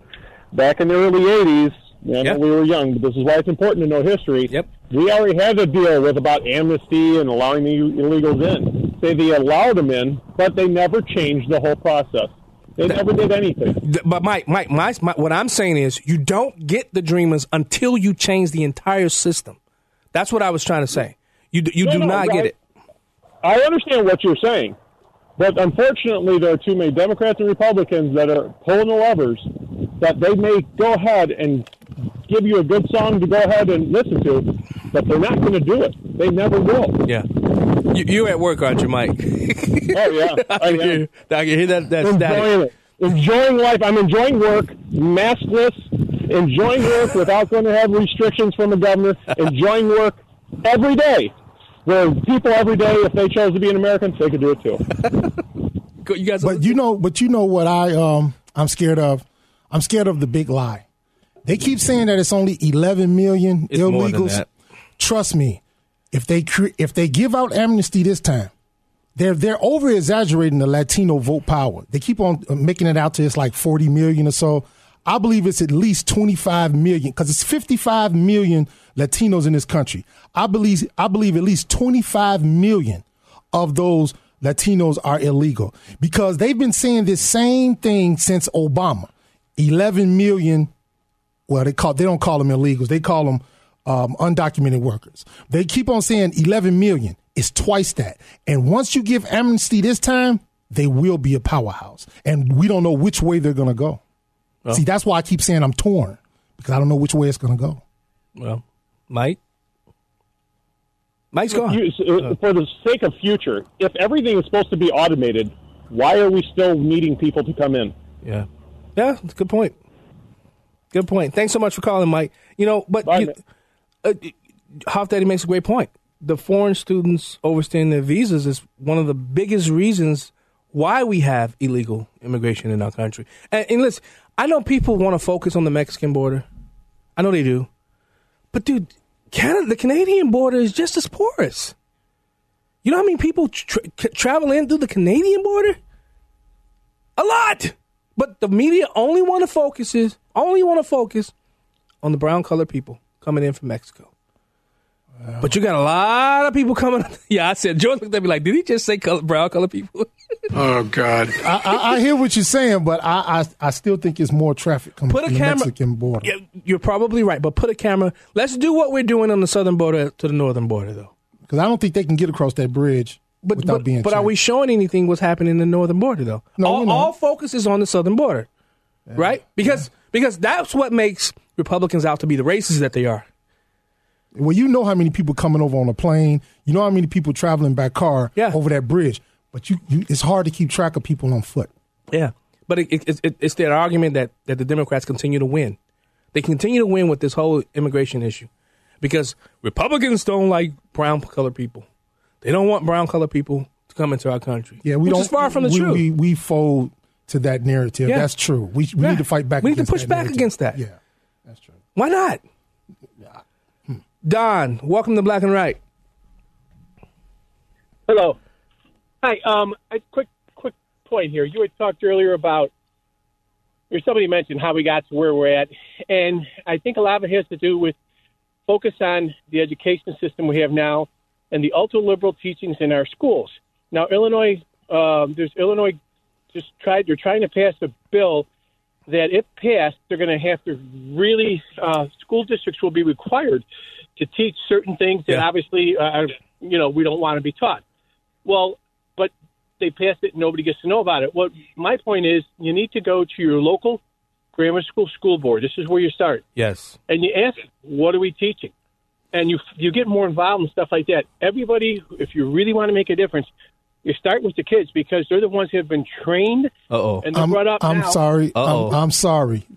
Back in the early 80s, I know we were young, but this is why it's important to know history. Yep. We already had a deal with about amnesty and allowing the illegals in. Say they allowed them in, but they never changed the whole process. They never did anything. But Mike, Mike, my, my, what I'm saying is, you don't get the dreamers until you change the entire system. That's what I was trying to say. You d- you No, do no, not I- get it. I understand what you're saying, but unfortunately, there are too many Democrats and Republicans that are pulling the levers that they may go ahead and give you a good song to go ahead and listen to, but they're not going to do it. They never will. Yeah. You, you at work, aren't you, Mike? oh yeah, I can hear, I can hear that. enjoying it, enjoying life. I'm enjoying work, maskless, enjoying work without going to have restrictions from the governor. enjoying work every day. Where people every day, if they chose to be an American, they could do it too. You guys, but you know, but you know what I um I'm scared of. I'm scared of the big lie. They keep saying that it's only 11 million It's more than illegals. that. Trust me, if they cre- if they give out amnesty this time, they're they're over exaggerating the Latino vote power. They keep on uh, making it out to it's like 40 million or so. I believe it's at least 25 million because it's 55 million Latinos in this country. I believe I believe at least 25 million of those Latinos are illegal because they've been saying this same thing since Obama. 11 million well, they call they don't call them illegals. They call them um, undocumented workers. They keep on saying 11 million. It's twice that. And once you give amnesty this time, they will be a powerhouse. And we don't know which way they're going to go. Well. See, that's why I keep saying I'm torn because I don't know which way it's going to go. Well, Mike, Mike's gone. You- uh, for the sake of future, if everything is supposed to be automated, why are we still needing people to come in? Yeah. Yeah, that's a good point. Good point. Thanks so much for calling, Mike. You know, but you, uh, Hoff Daddy makes a great point. The foreign students overstaying their visas is one of the biggest reasons why we have illegal immigration in our country. And, and listen, I know people want to focus on the Mexican border. I know they do. But dude, Canada, the Canadian border is just as porous. You know how many people tra- travel in through the Canadian border? A lot. But the media only want to focus is only want to focus on the brown colored people coming in from Mexico. But you got a lot of people coming. Yeah, I said George looked at me like, did he just say color, brown colored people? Oh God! I, I, I hear what you're saying, but I, I I still think it's more traffic coming Put a from the Mexican border. Yeah, you're probably right. But put a camera. Let's do what we're doing on the southern border to the northern border, though. Because I don't think they can get across that bridge But without but, being. but are we showing anything what's happening in the northern border though? No, all, all focus is on the southern border, right? Because because that's what makes Republicans out to be the racists that they are. Well, you know how many people coming over on a plane. You know how many people traveling by car over that bridge. But you, you, it's hard to keep track of people on foot. Yeah, but it, it, it, it's their argument that, that the Democrats continue to win. They continue to win with this whole immigration issue because Republicans don't like brown colored people. They don't want brown colored people to come into our country. Yeah, we which don't. is far from the we, truth. We, we fold to that narrative. Yeah. That's true. We, we Yeah. need to fight back. We need to push back narrative. against that. Yeah. That's true. Why not? Don, welcome to Black and Right. Hello. Hi. Um, a quick quick point here. You had talked earlier about, or somebody mentioned how we got to where we're at, and I think a lot of it has to do with focus on the education system we have now and the ultra liberal teachings in our schools. Now, Illinois, um, there's Illinois just tried. They're trying to pass a bill that, if passed, they're going to have to really uh, school districts will be required to teach certain things that obviously, uh, you know, we don't want to be taught. Well, they passed it and nobody gets to know about it. What my point is, you need to go to your local grammar school school board. This is where you start, Yes. and you ask, "What are we teaching?" And you you get more involved and stuff like that. Everybody, if you really want to make a difference, you start with the kids because they're the ones who have been trained Uh oh. and they're I'm, brought up. I'm now. sorry. I'm, I'm sorry.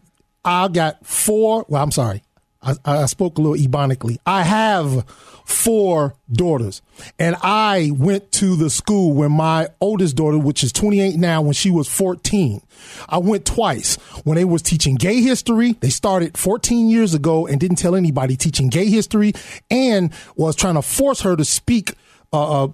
I got four. Well, I'm sorry. I, I spoke a little ebonically. I have four daughters, and I went to the school where my oldest daughter, which is 28 now, when she was 14. I went twice when they was teaching gay history. They started 14 years ago and didn't tell anybody teaching gay history, and was trying to force her to speak. Uh,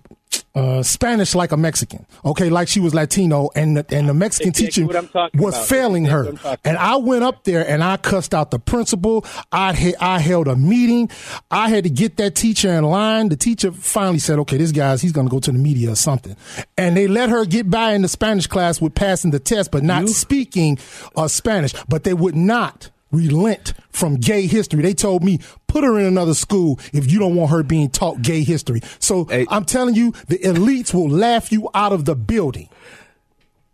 uh, Spanish like a Mexican. Okay, like she was Latino, and the, and the Mexican teacher what I'm talking was about. failing her. what I'm talking And I went up there and I cussed out the principal. I I held a meeting. I had to get that teacher in line. The teacher finally said, "Okay, this guy's he's going to go to the media or something." And they let her get by in the Spanish class with passing the test, but not speaking uh, Spanish. But they would not relent from gay history. They told me put her in another school if you don't want her being taught gay history. So I'm telling you, the elites will laugh you out of the building.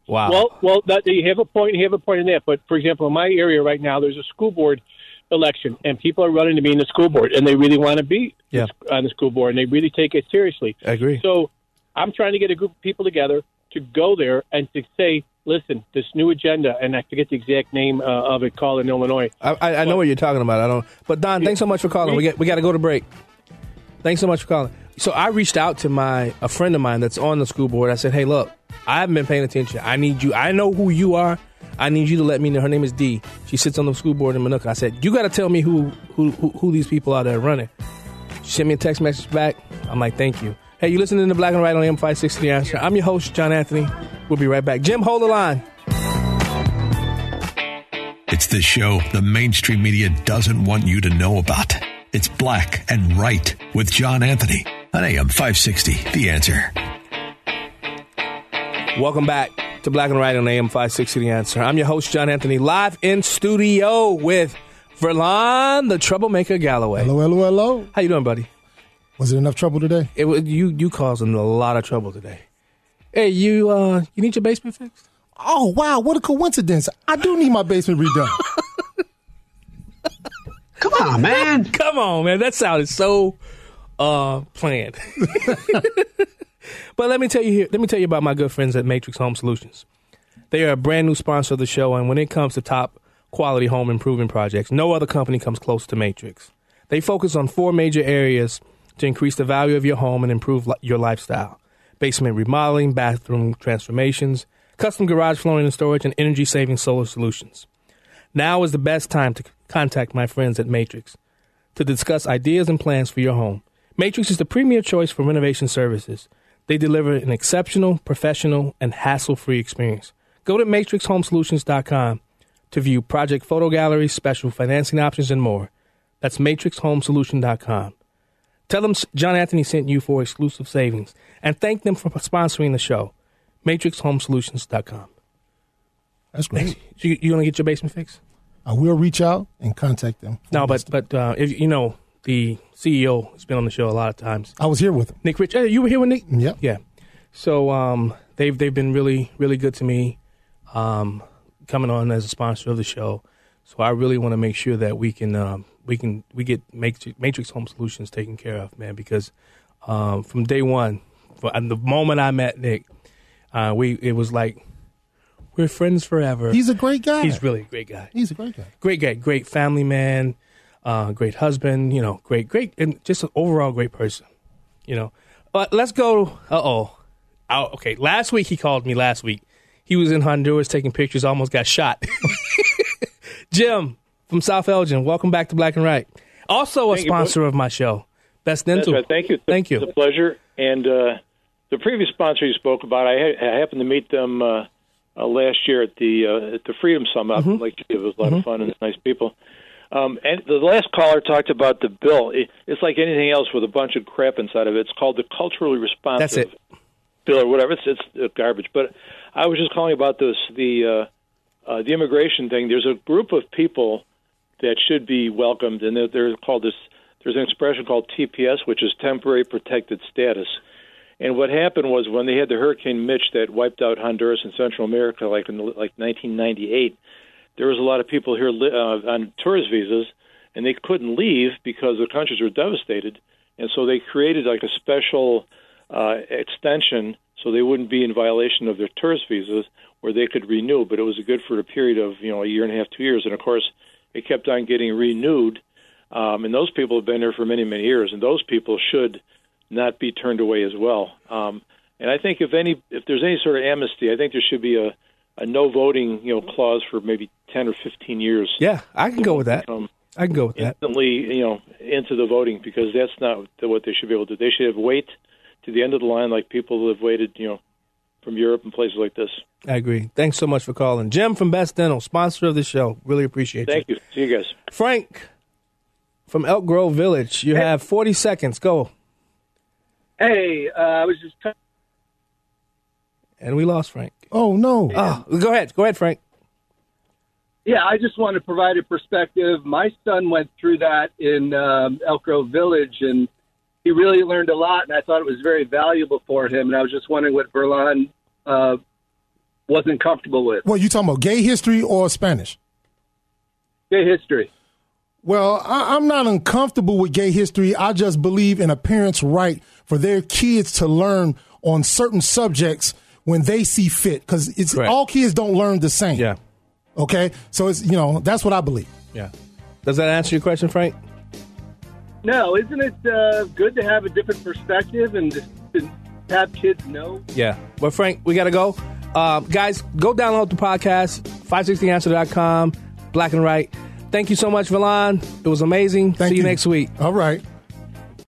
Wow. Well, well, that, you have a point. You have a point in that. But for example, in my area right now, there's a school board election, and people are running to be in the school board, and they really want to be Yeah. on the school board, and they really take it seriously. I agree. So I'm trying to get a group of people together to go there and to say, listen, this new agenda, and I forget the exact name uh, of it, called in Illinois. I, I, I know what you're talking about. I don't. But Don, thanks so much for calling. We get we got to go to break. Thanks so much for calling. So I reached out to my a friend of mine that's on the school board. I said, "Hey, look, I haven't been paying attention. I need you. I know who you are. I need you to let me know." Her name is D. She sits on the school board in Minooka. I said, "You got to tell me who, who who who these people are that are running." She sent me a text message back. I'm like, "Thank you." Hey, you listening to Black and Right on M560 The Answer. I'm your host, John Anthony. We'll be right back. Jim, hold the line. It's the show the mainstream media doesn't want you to know about. It's Black and Right with John Anthony on AM 560. The answer. Welcome back to Black and Right on AM 560 The Answer. I'm your host, John Anthony, live in studio with Verlon, the troublemaker Galloway. Hello, hello, hello. How you doing, buddy? Was it enough trouble today? It was you. You causing a lot of trouble today. Hey, you. uh You need your basement fixed? Oh wow, what a coincidence! I do need my basement redone. Come on, man. Come on, man. That sounded so uh planned. but let me tell you here. Let me tell you about my good friends at Matrix Home Solutions. They are a brand new sponsor of the show, and when it comes to top quality home improvement projects, no other company comes close to Matrix. They focus on four major areas to increase the value of your home and improve li- your lifestyle basement remodeling, bathroom transformations, custom garage flooring and storage, and energy saving solar solutions. Now is the best time to c- contact my friends at Matrix to discuss ideas and plans for your home. Matrix is the premier choice for renovation services. They deliver an exceptional, professional, and hassle free experience. Go to matrixhomesolutions.com to view project photo galleries, special financing options, and more. That's matrixhomesolution.com. Tell them John Anthony sent you for exclusive savings and thank them for sponsoring the show. matrixhomesolutions.com. That's great. You, you want to get your basement fixed? I will reach out and contact them. No, but but uh, if you know the CEO has been on the show a lot of times. I was here with him. Nick Rich. Hey, you were here with Nick. Yeah, Yeah. So um, they've they've been really really good to me, um, coming on as a sponsor of the show. So I really want to make sure that we can um, we can we get Matrix, Matrix Home Solutions taken care of, man. Because um, from day one, for, and the moment I met Nick, uh, we it was like we're friends forever. He's a great guy. He's really a great guy. He's a great guy. Great guy, great family man, uh, great husband. You know, great, great, and just an overall great person. You know, but let's go. Uh oh. Okay, last week he called me. Last week he was in Honduras taking pictures. Almost got shot. Jim from South Elgin, welcome back to Black and Right. Also a Thank you, sponsor of my show, Best Dental. right. Thank you. Thank you. It's a pleasure. And uh, the previous sponsor you spoke about, I, ha- I happened to meet them uh, uh, last year at the uh, at the Freedom Summit. Mm-hmm. Geneva. It was a lot of fun and nice people. Um, and the last caller talked about the bill. It, it's like anything else with a bunch of crap inside of it. It's called the culturally responsive That's it. bill or whatever. It's it's garbage. But I was just calling about this the uh, uh, the immigration thing. There's a group of people that should be welcomed, and they're, they're called this. There's an expression called TPS, which is temporary protected status. And what happened was when they had the Hurricane Mitch that wiped out Honduras and Central America, like in like 1998, there was a lot of people here li- uh, on tourist visas, and they couldn't leave because the countries were devastated. And so they created like a special uh, extension so they wouldn't be in violation of their tourist visas, where they could renew. But it was good for a period of you know a year and a half, two years, and of course it kept on getting renewed. Um, and those people have been there for many, many years, and those people should not be turned away as well. Um, and I think if any, if there's any sort of amnesty, I think there should be a, a no voting, you know, clause for maybe ten or fifteen years. Yeah, I can go with that. Um, I can go with that. instantly, you know, into the voting because that's not what they should be able to do. They should have wait to the end of the line like people who have waited, you know, from Europe and places like this. I agree. Thanks so much for calling. Jim from Best Dental, sponsor of the show. Really appreciate you. Thank you. See you guys. Frank from Elk Grove Village. You have 40 seconds. Go. Hey, uh, I was just. T- And we lost Frank. Oh, no. Oh, go ahead. Go ahead, Frank. yeah, I just want to provide a perspective. My son went through that in um, Elk Grove Village, and he really learned a lot, and I thought it was very valuable for him. And I was just wondering what Verlon uh, wasn't comfortable with. Well, you talking about gay history or Spanish? Gay history. Well, I, I'm not uncomfortable with gay history. I just believe in a parent's right for their kids to learn on certain subjects when they see fit, because it's all kids don't learn the same. Yeah. Okay, so it's you know that's what I believe. Yeah. Does that answer your question, Frank? No, isn't it uh, good to have a different perspective and just to have kids know? Yeah. Well, Frank, we got to go. Uh, guys, go download the podcast, 560answer.com, black and right. Thank you so much, Verlon. It was amazing. See you you. next week. All right.